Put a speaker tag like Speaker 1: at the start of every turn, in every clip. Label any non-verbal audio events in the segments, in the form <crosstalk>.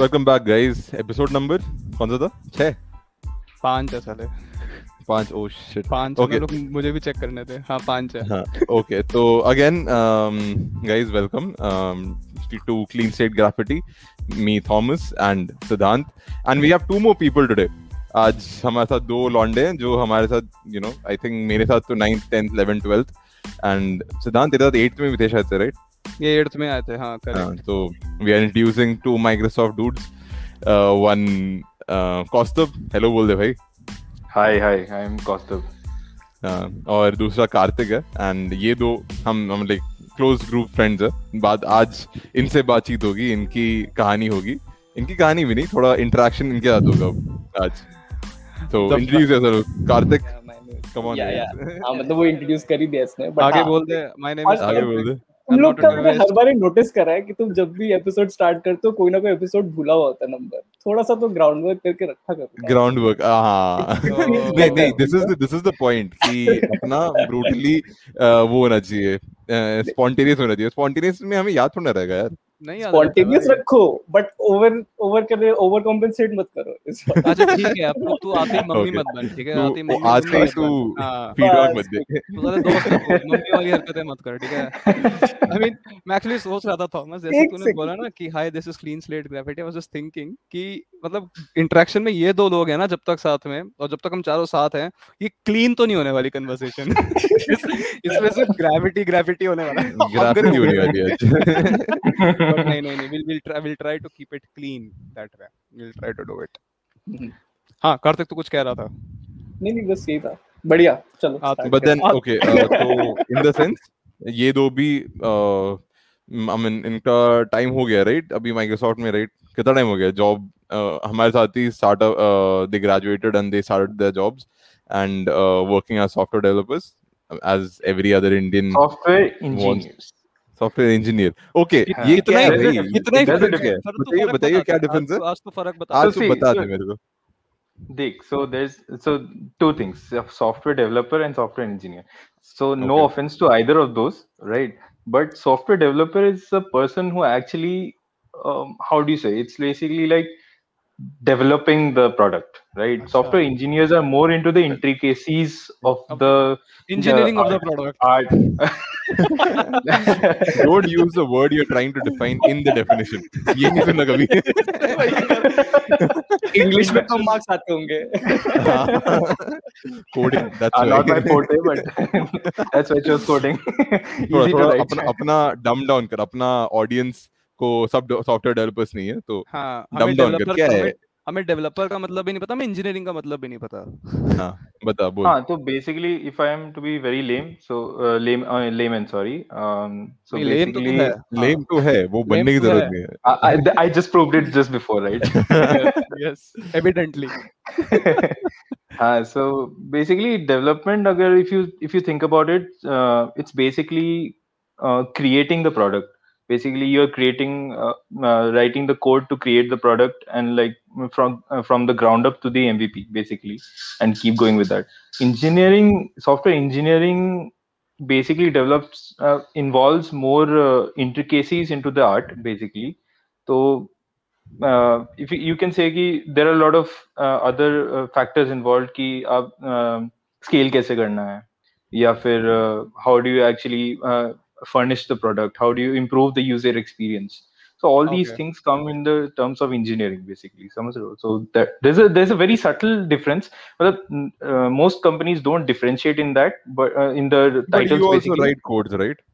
Speaker 1: Welcome back guys episode number कौन सा था? छह?
Speaker 2: पाँच है साले।
Speaker 1: पाँच? ओ शिट
Speaker 2: पाँच
Speaker 1: Okay.
Speaker 2: okay. मुझे भी चेक करने थे हाँ पाँच है।
Speaker 1: हाँ ओके तो again guys welcome to clean slate graffiti me Thomas and Siddhant and we have two more people today आज हमारे साथ दो लॉन्डे हैं जो हमारे साथ यू नो आई थिंक मेरे साथ तो ninth tenth eleven twelfth and Siddhant तेरे साथ एट्थ में भी थे शायद राइट
Speaker 2: ये एट्थ में आए थे हाँ
Speaker 1: हाँ,
Speaker 2: करेक्ट
Speaker 1: तो we are introducing two Microsoft dudes one Kaustubh hello बोल दे भाई.
Speaker 3: Hi, hi, I'm Kaustav.
Speaker 1: हाँ, और दूसरा कार्तिक है. एंड ये दो हम हम लाइक क्लोज ग्रुप फ्रेंड्स है. बात आज इनसे बातचीत होगी इनकी कहानी होगी. इनकी कहानी भी नहीं थोड़ा इंटरेक्शन इनके साथ होगा आज. तो introduce yourself Kartik come on,
Speaker 4: या या. हाँ मतलब वो इंट्रोड्यूस कर ही दिया इसने but
Speaker 2: आगे
Speaker 4: हाँ,
Speaker 2: बोल दे माय नेम इज़
Speaker 1: आगे बोल दे.
Speaker 4: तुम लोग का मैंने हर बार नोटिस करा है कि तुम जब भी एपिसोड स्टार्ट करते हो कोई ना कोई एपिसोड भूला हुआ होता है नंबर थोड़ा सा तो ग्राउंड वर्क करके रखा करो।
Speaker 1: ग्राउंड वर्क हाँ। <laughs> <laughs> नहीं नहीं this is this is the point कि अपना ब्रूटली वो होना चाहिए स्पॉन्टेनियस होना चाहिए। स्पॉन्टेनियस में हमें याद थोड़ा रहेगा यार।
Speaker 2: नहीं
Speaker 4: स्पॉन्टेनियस रखो बट ओवर ओवर कर ओवर कॉम्पेंसेट मत करो इस
Speaker 2: अच्छा ठीक है अब तू- आती मम्मी मत बन ठीक है? आती मम्मी
Speaker 1: आज का तू
Speaker 2: हाँ।
Speaker 1: फीडबैक मत दे।
Speaker 2: तू साले दोस्त मम्मी वाली हरकतें मत कर ठीक है? <laughs> आई मीन मैं एक्चुअली सोच रहा था थॉमस जैसे तूने बोला ना कि hi this is clean slate gravity I was just thinking कि मतलब इंटरेक्शन में ये दो लोग हैं ना जब तक साथ में और जब तक हम चारों साथ हैं ये क्लीन तो नहीं होने वाली कन्वर्सेशन <laughs> इसमें सिर्फ़ ग्रेविटी ग्रेविटी होने वाला। है
Speaker 1: ग्राफिटी होने वाली है। <laughs>
Speaker 2: But <laughs> नहीं नहीं नहीं we'll we'll try we'll try to keep it clean that way. We'll try to do it.
Speaker 4: हम्म।
Speaker 2: हाँ कार्तिक तू कुछ कह रहा था?
Speaker 4: नहीं नहीं बस यही था। बढ़िया चलो
Speaker 2: हाँ,
Speaker 1: बट देन ओके तो इन द सेंस ये दो भी आई मीन इनका टाइम हो गया राइट अभी माइक्रोसॉफ्ट में राइट कितना टाइम हो गया? जॉब हमारे साथ ही startup they graduated and they started their jobs and working as software developers as every other Indian
Speaker 3: Software engineers.
Speaker 1: Software engineer.
Speaker 3: Okay
Speaker 1: ये
Speaker 2: इतना ही
Speaker 1: है
Speaker 2: इतना ही फ़र्क है।
Speaker 1: बताइए बताइए क्या डिफरेंस है।
Speaker 2: आज तो फ़र्क बता
Speaker 1: आज तो बता दे मेरे को।
Speaker 3: देख so there so two things software developer and software engineer so no offence to either of those right but software developer is a person who actually how do you say it's basically like developing the product right? Software engineers are more into the intricacies of the
Speaker 2: engineering of
Speaker 3: the
Speaker 2: product.
Speaker 3: Art. <laughs>
Speaker 1: Don't use the word you're trying to define in the definition.
Speaker 4: english mein kam marks aate honge
Speaker 1: coding that's
Speaker 3: uh, not my forte but <laughs> that's why i chose coding.
Speaker 1: thoda,
Speaker 3: thoda,
Speaker 1: apna, apna dumb down kar apna audience को सब software developers नहीं है तो
Speaker 2: हाँ, हमें developer का मतलब भी नहीं पता हमें इंजीनियरिंग का मतलब भी नहीं पता।
Speaker 1: हाँ, बता बोल।
Speaker 3: तो basically if I am to be very lame so lame lame and sorry so basically
Speaker 1: lame तो है। वो बनने की
Speaker 2: तो
Speaker 1: ज़रूरत नहीं है।
Speaker 3: I just proved it just before right
Speaker 2: yes evidently
Speaker 3: हाँ सो बेसिकली डेवलपमेंट अगर if you if you think about it it's basically creating the product Basically, you're creating, uh, uh, writing the code to create the product, and like from uh, from the ground up to the MVP, basically, and keep going with that. Engineering, software engineering, basically develops uh, involves more uh, intricacies into the art, basically. So uh, if you, you can say कि there are a lot of uh, other uh, factors involved कि आप uh, scale कैसे करना है या फिर uh, how do you actually uh, furnish the product how do you improve the user experience so all these
Speaker 2: Okay.
Speaker 3: things come in the terms of engineering basically समझ रहे हो? so that there's a there's a very subtle difference मतलब uh, most companies don't differentiate in that but uh, in the
Speaker 1: but
Speaker 3: titles
Speaker 1: you also
Speaker 3: basically
Speaker 1: write codes right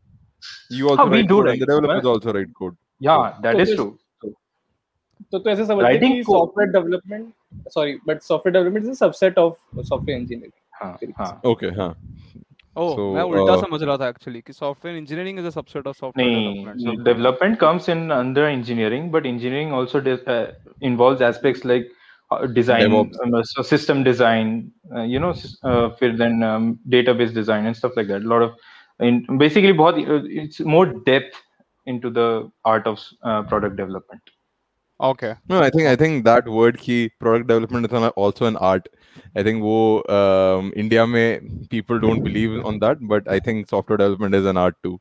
Speaker 1: you also
Speaker 3: we
Speaker 1: write
Speaker 3: do
Speaker 1: code
Speaker 3: write.
Speaker 1: and the developers also write code
Speaker 3: yeah that
Speaker 4: So
Speaker 3: is
Speaker 4: this-
Speaker 3: true
Speaker 4: तो तो ऐसे समझते हैं
Speaker 3: Writing
Speaker 4: कि
Speaker 3: code.
Speaker 4: Software development sorry but software development is a subset of software engineering
Speaker 3: हाँ
Speaker 4: तरीके
Speaker 3: हाँ
Speaker 1: okay हाँ
Speaker 2: ओ
Speaker 1: So,
Speaker 2: मैं उल्टा
Speaker 1: uh,
Speaker 2: समझ रहा था एक्चुअली कि software engineering is a subset of software
Speaker 3: No,
Speaker 2: development
Speaker 3: development comes in under engineering, but engineering also de- uh, involves aspects like uh, design,
Speaker 1: DevOps.
Speaker 3: um, uh, so system design, uh, you know, sys- uh, फिर then um, database design and stuff like that. A lot of, in, basically, बहुत, uh, it's more depth into the art of uh, product development.
Speaker 2: Okay
Speaker 1: No, I think I think that word key product development is also an art. I think wo um, India में people don't believe on that, but I think software development is an art too.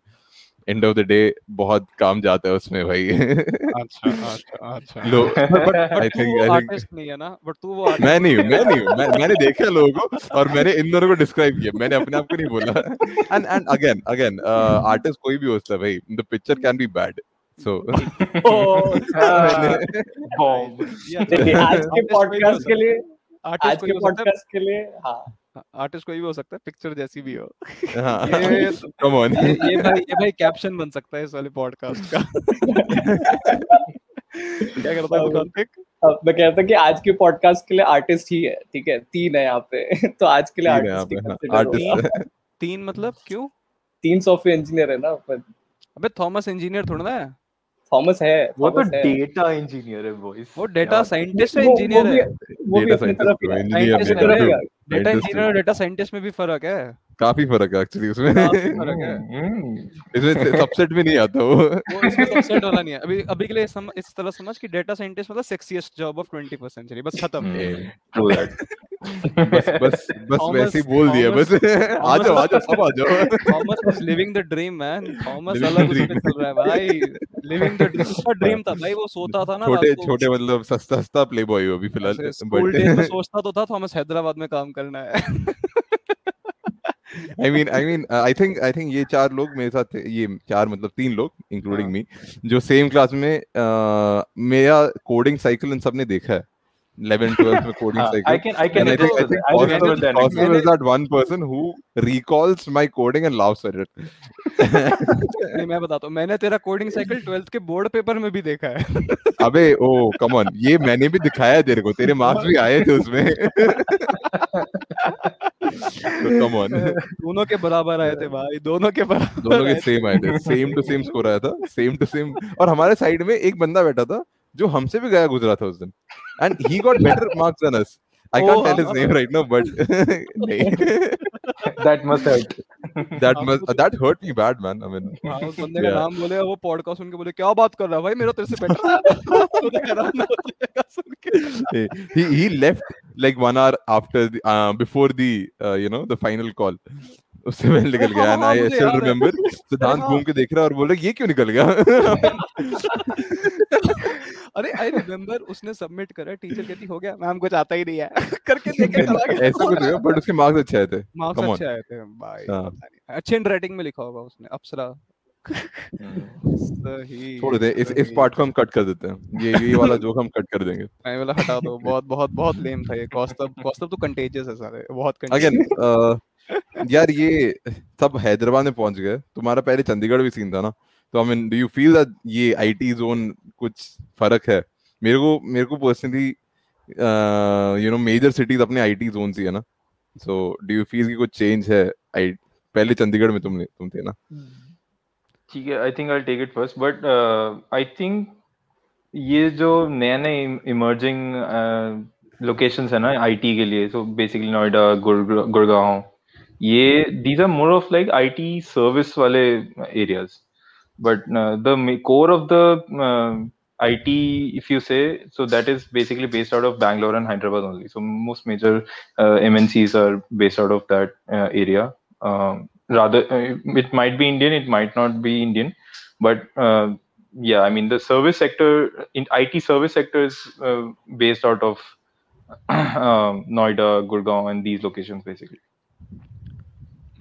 Speaker 1: End of the day बहुत काम जाता है उसमें भाई
Speaker 2: अच्छा अच्छा अच्छा
Speaker 1: लो
Speaker 2: बट तू
Speaker 1: think- I think-
Speaker 2: आर्टिस्ट नहीं है ना बट तू वो
Speaker 1: मैं नहीं हूँ मैं नहीं हूँ मैं, मैंने देखा लोगों को और मैंने इन दोनों को डिस्क्राइब किया मैंने अपने आप को नहीं बोला and and again again artist कोई भी होता है भाई the picture can be
Speaker 3: bad
Speaker 4: so <laughs> <laughs> आज के पॉडकास्ट के लिए आज
Speaker 2: आर्टिस्ट
Speaker 4: के
Speaker 2: कोई
Speaker 4: पॉडकास्ट के लिए हाँ।
Speaker 2: आर्टिस्ट कोई भी हो सकता है पिक्चर जैसी भी हो।
Speaker 1: हाँ। <laughs>
Speaker 2: ये
Speaker 1: कम ऑन
Speaker 2: ये ये भाई ये भाई कैप्शन बन सकता है इस वाले पॉडकास्ट का। क्या करता है कार्तिक
Speaker 4: अब मैं कहता कि आज के पॉडकास्ट के लिए आर्टिस्ट ही है ठीक है? तीन है यहाँ पे। तो आज के लिए आर्टिस्ट
Speaker 1: आर्टिस्ट
Speaker 2: तीन मतलब क्यों?
Speaker 4: तीन सॉफ्टवेयर इंजीनियर है ना
Speaker 2: अबे थॉमस इंजीनियर थोड़ा ना है?
Speaker 4: थॉमस है
Speaker 3: वो तो डेटा इंजीनियर है वो
Speaker 2: वो डेटा साइंटिस्ट है। इंजीनियर है
Speaker 4: वो भी अपनी तरफ़ ही।
Speaker 2: डेटा इंजीनियर और डेटा साइंटिस्ट में भी फ़र्क है।
Speaker 1: काफ़ी फ़र्क है एक्चुअली उसमें।
Speaker 2: फ़र्क है। <laughs>
Speaker 1: इसमें सबसेट भी नहीं आता वो।
Speaker 2: वो इसमें सबसेट वाला नहीं है। अभी अभी के लिए सम, इस तरह समझ कि डेटा साइंटिस्ट मतलब sexiest job of 21st century बस खत्म।
Speaker 3: ट्रू दैट
Speaker 1: बस बस बस वैसे ही बोल दिया बस। आ जाओ आ जाओ सब आ जाओ।
Speaker 2: Thomas is living the dream man
Speaker 1: Thomas
Speaker 2: अलग उसमें चल रहा है भाई। लिविंग द ड्रीम उसका ड्रीम था भाई वो सोता था ना
Speaker 1: छोटे छोटे मतलब सस्ता सस्ता प्ले बॉय हो अभी फ़िलहाल।
Speaker 2: स्कूल डेज़ में सोचता तो था थॉमस हैदराबाद में काम करना है
Speaker 1: I mean I mean I think I think ये चार लोग मेरे साथ ये चार मतलब तीन लोग इंक्लूडिंग
Speaker 2: हाँ।
Speaker 1: मी जो सेम क्लास में uh, मेरा कोडिंग साइकिल इन सबने देखा है 11 12th <laughs> में coding
Speaker 3: I
Speaker 1: cycle
Speaker 3: can I can
Speaker 1: And I think, I think.
Speaker 3: I remember that. Actually.
Speaker 1: is that one person who recalls my coding and laughs at it. <laughs>
Speaker 2: नहीं मैं बताता हूँ मैंने तेरा कोडिंग साइकिल 12th के board paper में भी देखा है <laughs>
Speaker 1: अबे ओ कम ऑन ये मैंने भी दिखाया है तेरे को तेरे मार्क्स भी आए थे उसमें कम ऑन
Speaker 2: दोनों के बराबर आए थे भाई दोनों के बराबर
Speaker 1: दोनों के सेम आए थे सेम टू सेम स्कोर आया था सेम टू सेम और हमारे साइड में एक बंदा बैठा था जो हमसे भी गया गुजरा था उस दिन। And he got better marks than us I
Speaker 2: Oh,
Speaker 1: can't tell his
Speaker 2: हाँ।
Speaker 1: नेम राइट नाउ बट नहीं।
Speaker 3: That must hurt.
Speaker 1: That must that hurt me bad man I mean
Speaker 2: हाँ, उस बंदे का नाम बोले वो पॉडकास्ट सुन के बोले क्या बात कर रहा है भाई? मेरा तेरे से बेटर <laughs> तो हो
Speaker 1: he he left like one hour after the uh, before the uh, you know the final call. उससे पहले निकल गया
Speaker 2: हाँ,
Speaker 1: एंड
Speaker 2: हाँ,
Speaker 1: आई स्टिल
Speaker 2: है।
Speaker 1: रिमेंबर सिद्धांत
Speaker 2: हाँ।
Speaker 1: घूम के देख रहा है और बोल रहा ये क्यों निकल गया? <laughs>
Speaker 2: अरे आई रिमेम्बर <laughs> उसने सबमिट करा टीचर कहती हो गया मैम कुछ आता ही नहीं है। <laughs> करके <laughs> देके चला गया।
Speaker 1: ऐसा कुछ हुआ बट उसके मार्क्स अच्छे आए थे।
Speaker 2: मार्क्स अच्छे आए थे भाई
Speaker 1: हाँ।
Speaker 2: नहीं। अच्छे हैंडराइटिंग में लिखा होगा उसने अप्सरा। सही
Speaker 1: छोड़ दे इस इस पार्ट को हम कट कर देते हैं। ये ये वाला जोक हम कट कर देंगे।
Speaker 2: मैं बोला हटा दो बहुत बहुत बहुत लेम था ये। कौस्तब कौस्तब तो कंटेजियस है सारे बहुत
Speaker 1: अगेन यार ये सब हैदराबाद में पहुँच गए। तुम्हारा पहले चंडीगढ़ भी सीन था ना? तो I mean do you feel that ये आईटी जोन कुछ फ़र्क है? मेरे को मेरे को personally you know major cities अपने आईटी जोन ही है ना। सो डू यू फील कि कुछ चेंज है? आई पहले चंडीगढ़ में तुम तुम थे ना।
Speaker 3: ठीक है I think I take it first but I think ये जो नए नए इमर्जिंग लोकेशंस है ना आईटी के लिए सो बेसिकली नोएडा गुड़गांव, ये these are more of like IT service वाले areas but uh, the core of the uh, IT, if you say, so that is basically based out of Bangalore and Hyderabad only. So most major uh, MNCs are based out of that uh, area. Um, rather, uh, it might be Indian, it might not be Indian, but uh, yeah, I mean the service sector, in IT service sector is based out of <clears throat> um, Noida, Gurgaon, and these locations basically.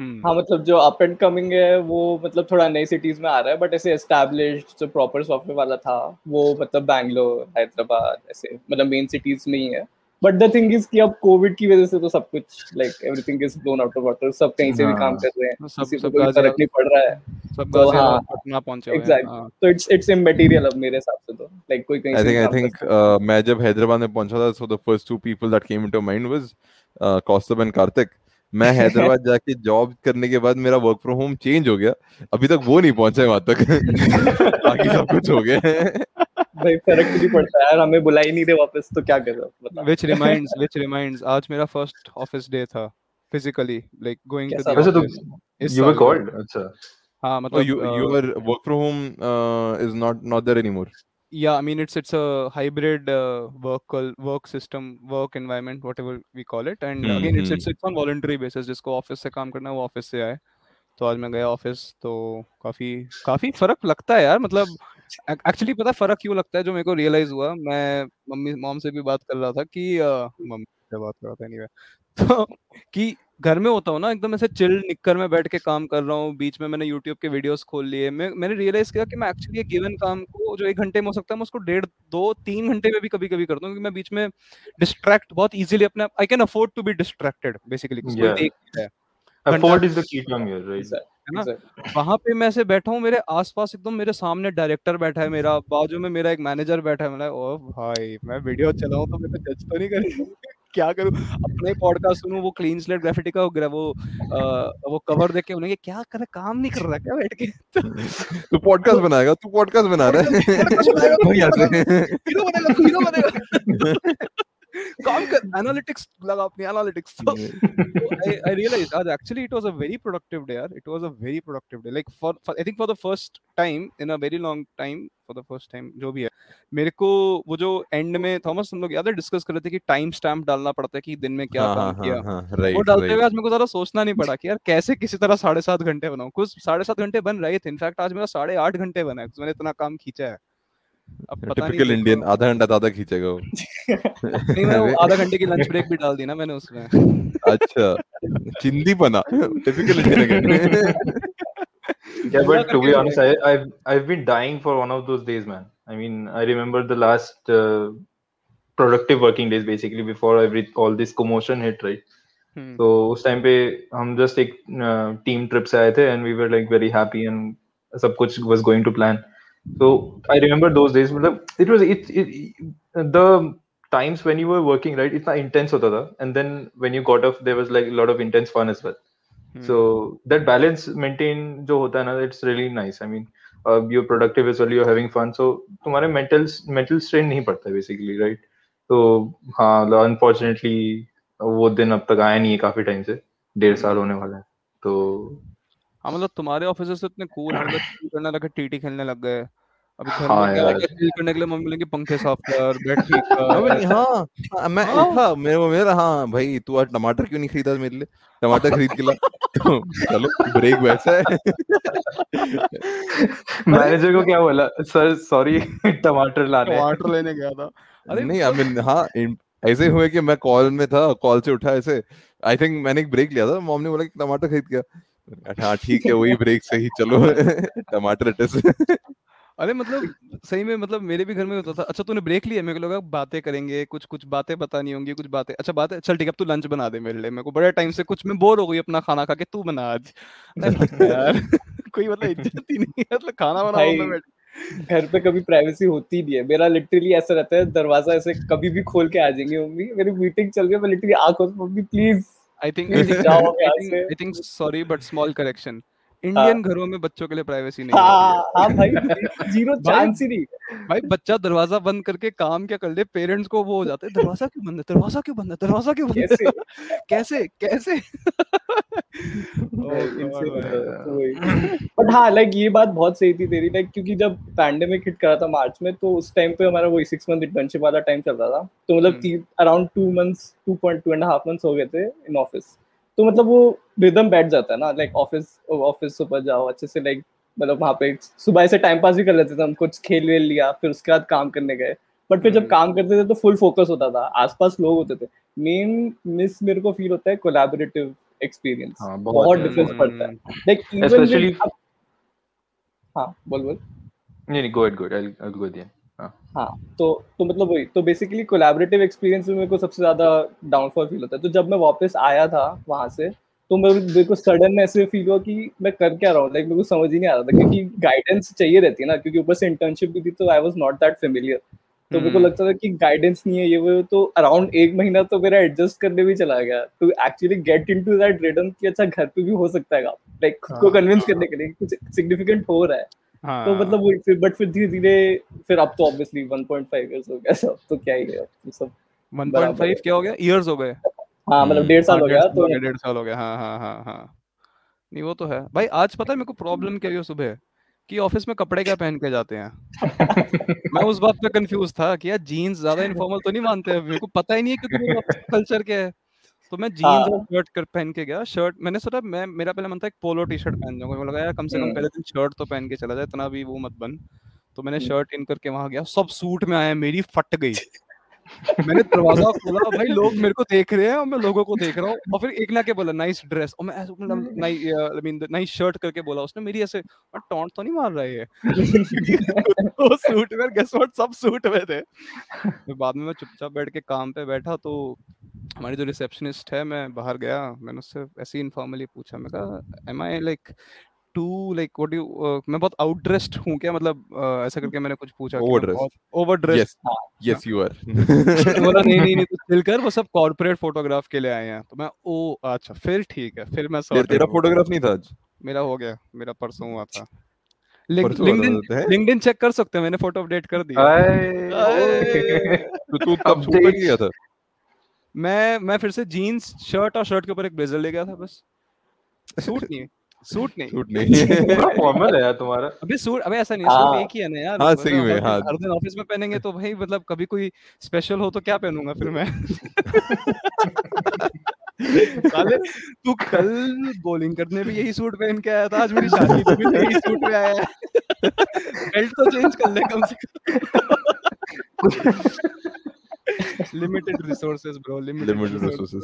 Speaker 2: Hmm.
Speaker 4: हाँ मतलब जो up and coming है वो मतलब थोड़ा नई cities में आ रहा है बट ऐसे एस्टैब्लिश्ड जो प्रॉपर सॉफ्टवेयर वाला था वो मतलब बैंगलोर हैदराबाद ऐसे मतलब मेन सिटीज़ में ही है। बट द थिंग इज़ कि अब कोविड की वजह से तो सब कुछ like everything is blown out of water सब कहीं से भी
Speaker 3: हाँ।
Speaker 4: काम कर रहे हैं
Speaker 2: सब सब
Speaker 4: कोई फ़र्क नहीं पड़ रहा है।
Speaker 2: सब
Speaker 4: तो हाँ,
Speaker 2: पटना पहुँचे हुए हैं हाँ।
Speaker 4: तो इट्स इट्स इमटेरियल अब मेरे हिसाब से तो लाइक कोई कहीं
Speaker 1: आई थिंक आई थिंक मैं जब हैदराबाद में पहुँचा था so the first two people that came into mind was Kaustubh and Kartik मैं <laughs> हैदराबाद जाके जॉब करने के बाद मेरा वर्क फ्रॉम होम चेंज हो गया। अभी तक वो नहीं पहुँचा है वहाँ तक। <laughs> बाकी सब कुछ हो गया। है
Speaker 4: भाई फ़र्क नहीं पड़ता यार हमें बुला ही नहीं रहे वापस तो क्या करो? बताओ
Speaker 2: which reminds which reminds आज मेरा फ़र्स्ट ऑफ़िस डे था physically like going to
Speaker 4: कैसा
Speaker 2: the
Speaker 3: वैसे तो were
Speaker 2: साल।
Speaker 3: called. अच्छा.
Speaker 2: हाँ
Speaker 1: Oh,
Speaker 2: मतलब
Speaker 1: work from home uh, is not not there anymore.
Speaker 2: Yeah i mean it's it's a hybrid uh, work cul- work system work environment whatever we call it and
Speaker 1: Hmm,
Speaker 2: again it's
Speaker 1: hmm.
Speaker 2: it's it's on voluntary basis जिसको office से काम करना है वो office से आए तो आज मैं गया ऑफ़िस तो काफ़ी काफ़ी फ़र्क लगता है यार मतलब एक्चुअली पता है फ़र्क क्यों लगता है जो मेरे को रियलाइज़ हुआ मैं मम्मी मॉम से भी बात कर रहा था कि अ, मम्मी से बात कर रहा था एनीवे तो कि घर में होता हूँ ना एकदम ऐसे चिल निक्कर में बैठ के काम कर रहा हूँ बीच में मैंने यूट्यूब के वीडियोस खोल लिए। मैं मैंने रियलाइज़ किया कि मैं एक्चुअली गिवन काम को जो एक घंटे में हो सकता है मैं उसको डेढ़ दो तीन घंटे में भी कभी कभी करता हूँ क्योंकि मैं बीच में डिस्ट्रैक्ट बहुत इजीली अपने I can afford to be distracted
Speaker 3: basically
Speaker 2: देख रहा है? है ना? वहाँ पे मैं ऐसे बैठा हूँ मेरे आसपास एकदम मेरे सामने डायरेक्टर बैठा है मेरा बाजू में मेरा एक मैनेजर बैठा है मैं ओ भाई मैं वीडियो चलाऊं तो मेरे को जज तो नहीं करेंगे? क्या करूँ? अपने पॉडकास्ट सुनूं वो क्लीन स्लेट ग्राफिटी का वो वो आ, वो कवर देख के उन्हें क्या कर रहा काम नहीं कर रहा क्या बैठ के? <laughs>
Speaker 1: तू पॉडकास्ट बनाएगा तू पॉडकास्ट बना रहा है। <laughs> हैं।
Speaker 2: हीरो बनेगा हीरो बनेगा। <laughs> काम कर एनालिटिक्स लगा अपनी एनालिटिक्स <laughs> तो I realized that actually it was a very productive day. yaar. It was a very productive day. Like for, for I think for the first time in a very long time, for the first time जो भी है मेरे को वो जो and में Thomas हम लोग याद है डिस्कस कर रहे थे कि टाइम स्टैम्प डालना पड़ता है कि दिन में क्या
Speaker 1: हाँ हाँ
Speaker 2: काम किया।
Speaker 1: हाँ हाँ
Speaker 2: वो डालते हुए आज मेरे को ज़्यादा सोचना नहीं पड़ा कि यार कैसे किसी तरह साढ़े सात घंटे बनाऊँ। कुछ साढ़े सात घंटे बन रहे थे। इनफैक्ट आज मेरा साढ़े आठ घंटे बना है। मैंने इतना काम खींचा है।
Speaker 1: टिपिकल इंडियन आधा घंटा ज़्यादा खींचेगा वो
Speaker 2: नहीं मैं आधा घंटे की लंच ब्रेक भी डाल दी ना मैंने उसमें
Speaker 1: अच्छा चिंदी बना typical Indian
Speaker 3: Yeah, but to be honest, I, I've I've been dying for one of those days, man. I mean, I remember the last uh, productive working days basically before every all this commotion hit, right?
Speaker 2: Hmm,
Speaker 3: तो उस time पे हम just एक team trip से आए थे and we were like very happy and सब कुछ was going to plan so i remember those days मतलब it was it, it the times when you were working right इतना intense होता था and then when you got off there was like a lot of intense fun as well
Speaker 2: hmm,
Speaker 3: so that balance maintain जो होता है ना it's really nice i mean uh, you're productive as well you're having fun so तुम्हारे mental mental strain नहीं पड़ता basically right तो हाँ unfortunately वो दिन अब तक आया नहीं है काफी टाइम से डेढ़ साल होने वाला है तो
Speaker 2: हाँ मतलब तुम्हारे ऑफिसर्स तो इतने कूल हैं मतलब करने लगे टीटी खेलने लग गए। अभी घर
Speaker 3: हाँ
Speaker 2: में क्या
Speaker 3: यार।
Speaker 2: होगा चिल करने के लिए मम्मी बोलेंगे पंखे साफ़ कर बेड ठीक
Speaker 1: अबे <laughs>
Speaker 2: कर
Speaker 1: हाँ हाँ, मैं
Speaker 2: हाँ।
Speaker 1: उठा मेरे को मेरा हाँ भाई तू आज टमाटर क्यों नहीं खरीदा मेरे लिए? टमाटर खरीद के ला। <laughs> तो चलो ब्रेक वैसा है। <laughs>
Speaker 3: मैनेजर को क्या बोला? सर सॉरी टमाटर लाने हैं।
Speaker 2: टमाटर लेने गया था। अरे
Speaker 1: नहीं आई मीन हाँ ऐसे हुए कि मैं कॉल में था कॉल से उठा ऐसे। आई थिंक मैंने एक ब्रेक लिया था मॉम ने बोला कि टमाटर खरीद गया हाँ ठीक है वही ब्रेक से ही चलो। <laughs> टमाटर अटैच
Speaker 2: अरे मतलब सही में मतलब मेरे भी घर में होता था। अच्छा तूने ब्रेक लिया? मेरे को लगा बातें करेंगे कुछ कुछ बातें बतानी होंगी कुछ बातें। अच्छा बातें चल ठीक है अब तू लंच बना दे मेरे लिए। मेरे को बड़े टाइम से कुछ मैं बोर हो गई अपना खाना खा के तू बना आज। यार <laughs> कोई मतलब इज़्ज़त ही नहीं है। मतलब खाना बनाओ मैं
Speaker 4: घर पे कभी प्राइवेसी होती नहीं है। मेरा लिटरली ऐसा रहता है दरवाज़ा ऐसे कभी भी खोल के आ जाएँगे मम्मी। मेरी मीटिंग चल रही है मैं लिटरली आँखों से mummy please I think
Speaker 2: I think sorry but small correction Indian घरों में बच्चों के लिए प्राइवेसी नहीं होती
Speaker 4: हाँ। हाँ भाई <laughs> ज़ीरो चांस ही नहीं
Speaker 2: है। भाई बच्चा दरवाज़ा बंद करके काम क्या कर ले? पेरेंट्स को वो हो जाते हैं दरवाज़ा क्यों बंद है? दरवाज़ा क्यों बंद है? दरवाज़ा क्यों बंद है?
Speaker 4: कैसे?
Speaker 2: कैसे?
Speaker 4: बट <laughs> हाँ लाइक ये बात बहुत सही थी तेरी। लाइक क्योंकि जब पैंडेमिक हिट करा था मार्च में तो उस टाइम पे हमारा वही सिक्स मंथ इंटर्नशिप वाला टाइम चल रहा था। तो मतलब। Around two months two point two and half months हो गए थे इन ऑफ़िस तो मतलब वो रिदम बैठ जाता है ना। लाइक ऑफ़िस ऑफ़िस सुबह जाओ अच्छे से लाइक मतलब वहाँ पे सुबह से टाइम पास भी कर लेते थे हम कुछ खेल वेल लिया फिर उसके बाद काम करने गए। बट फिर जब
Speaker 2: हम्म।
Speaker 4: काम करते थे तो फुल फोकस होता था आसपास लोग होते थे। मेन मिस मेरे को फील होता है कोलैबोरेटिव एक्सपीरियंस
Speaker 3: हाँ,
Speaker 4: बहुत डिफरेंस
Speaker 2: हम्म,
Speaker 4: पड़ता है। लाइक इवन हाँ बोल बोल।
Speaker 3: नहीं नहीं गो अहेड गो आई गो देन
Speaker 4: हाँ। तो तो मतलब वही तो बेसिकली कोलैबोरेटिव एक्सपीरियंस में मेरे को सबसे ज़्यादा डाउनफॉल फील होता है। तो जब मैं वापस आया था वहाँ से तो मेरे मेरे को सडन में ऐसे फील हुआ कि मैं कर क्या रहा हूँ? लाइक मेरे को समझ ही नहीं आ रहा था क्योंकि गाइडेंस चाहिए रहती है ना क्योंकि ऊपर से इंटर्नशिप भी थी तो I was not that familiar तो मेरे को
Speaker 2: हम्म।
Speaker 4: लगता था कि गाइडेंस नहीं है ये वो तो अराउंड एक महीना तो मेरा एडजस्ट करने भी चला गया। To actually get into that rhythm कि अच्छा घर पे भी हो सकता है लाइक खुद को
Speaker 3: हाँ।
Speaker 4: कन्विंस करने के लिए कुछ सिग्निफिकेंट हो रहा है।
Speaker 2: हाँ।
Speaker 4: तो मतलब वही फिर बट फिर धीरे धीरे फिर अब तो ऑब्वियसली 1.5 इयर्स हो गया सब तो क्या ही है तो सब
Speaker 2: 1.5 क्या हो गया? इयर्स हो गए।
Speaker 4: हाँ मतलब
Speaker 1: हम्म,
Speaker 4: डेढ़ साल हो गया तो
Speaker 2: डेढ़ साल हो गया हाँ हाँ हाँ हाँ। नहीं वो तो है। भाई आज पता है मेरे को प्रॉब्लम क्या हुई सुबह? कि ऑफ़िस में कपड़े क्या पहन के जाते हैं। मैं उस बात पे कंफ्यूज था कि यार जीन्स ज़्यादा इनफॉर्मल तो नहीं मानते हैं मेरे को पता ही नहीं है क्योंकि कल्चर क्या है। तो मैं जीन्स
Speaker 4: हाँ।
Speaker 2: और शर्ट कर पहन के गया। शर्ट मैंने सोचा मैं मेरा पहले मन था एक पोलो टी शर्ट पहन जाऊँगा। मुझे लगा यार कम से कम
Speaker 4: हम्म।
Speaker 2: पहले दिन शर्ट तो पहन के चला जाए इतना भी वो मत बन। तो मैंने
Speaker 4: हम्म।
Speaker 2: शर्ट इन करके वहाँ गया। सब सूट में आए मेरी फट गई। मैंने दरवाज़ा खोला भाई लोग मेरे को देख रहे हैं और मैं लोगों को देख रहा हूँ। और फिर एक ने आके बोला नाइस ड्रेस। और मैं मतलब आई मीन नाइस शर्ट करके बोला उसने। मेरी ऐसे टॉन्ट तो नहीं मार रहा है ये? <laughs> <laughs> वो सूट में गेस व्हाट सब सूट में थे। फिर बाद में मैं चुपचाप बैठ के काम पे बैठा तो हमारी जो रिसेप्शनिस्ट है मैं बाहर गया। मैंने उससे ऐसे ही इनफॉर्मली पूछा। मैं कहा am I like to like what you मैं बहुत आउट ड्रेस्ड हूँ क्या? मतलब uh, ऐसा करके मैंने कुछ पूछा
Speaker 1: Overdressed.
Speaker 2: Over dressed
Speaker 1: yes. yes you are. <laughs> <laughs>
Speaker 2: बोला नहीं नहीं नहीं तो चिल कर वो सब कॉर्पोरेट फोटोग्राफ के लिए आए हैं। तो मैं ओ अच्छा फिर ठीक है फिर मैं sorted
Speaker 1: तेरा फोटोग्राफ नहीं था आज?
Speaker 2: मेरा हो गया मेरा परसों हुआ था। लिंक्डइन लिंक्डइन चेक कर सकते हैं मैंने फ़ोटो अपडेट कर दिया।
Speaker 1: तो तू शूट पे गया था?
Speaker 2: मैं मैं फिर से जीन्स शर्ट और शर्ट के ऊपर एक ब्लेजर ले गया था बस। <laughs> सूट नहीं सूट नहीं।
Speaker 1: शूट <laughs> नहीं।
Speaker 3: पूरा फॉर्मल है यार तुम्हारा। <laughs>
Speaker 2: अबे सूट अबे ऐसा नहीं सूट
Speaker 4: हाँ।
Speaker 2: एक ही है ना यार।
Speaker 1: हाँ, सही में, हाँ।
Speaker 2: हर दिन ऑफ़िस में पहनेंगे तो भाई मतलब कभी कोई स्पेशल हो तो क्या पहनूँगा फिर मैं? <laughs> साले तू कल बॉलिंग करने भी यही सूट पहन के आया था आज मेरी शादी पे भी यही सूट में आया है। बेल्ट तो चेंज कर ले कम से कम। Limited resources bro
Speaker 1: limited
Speaker 2: resources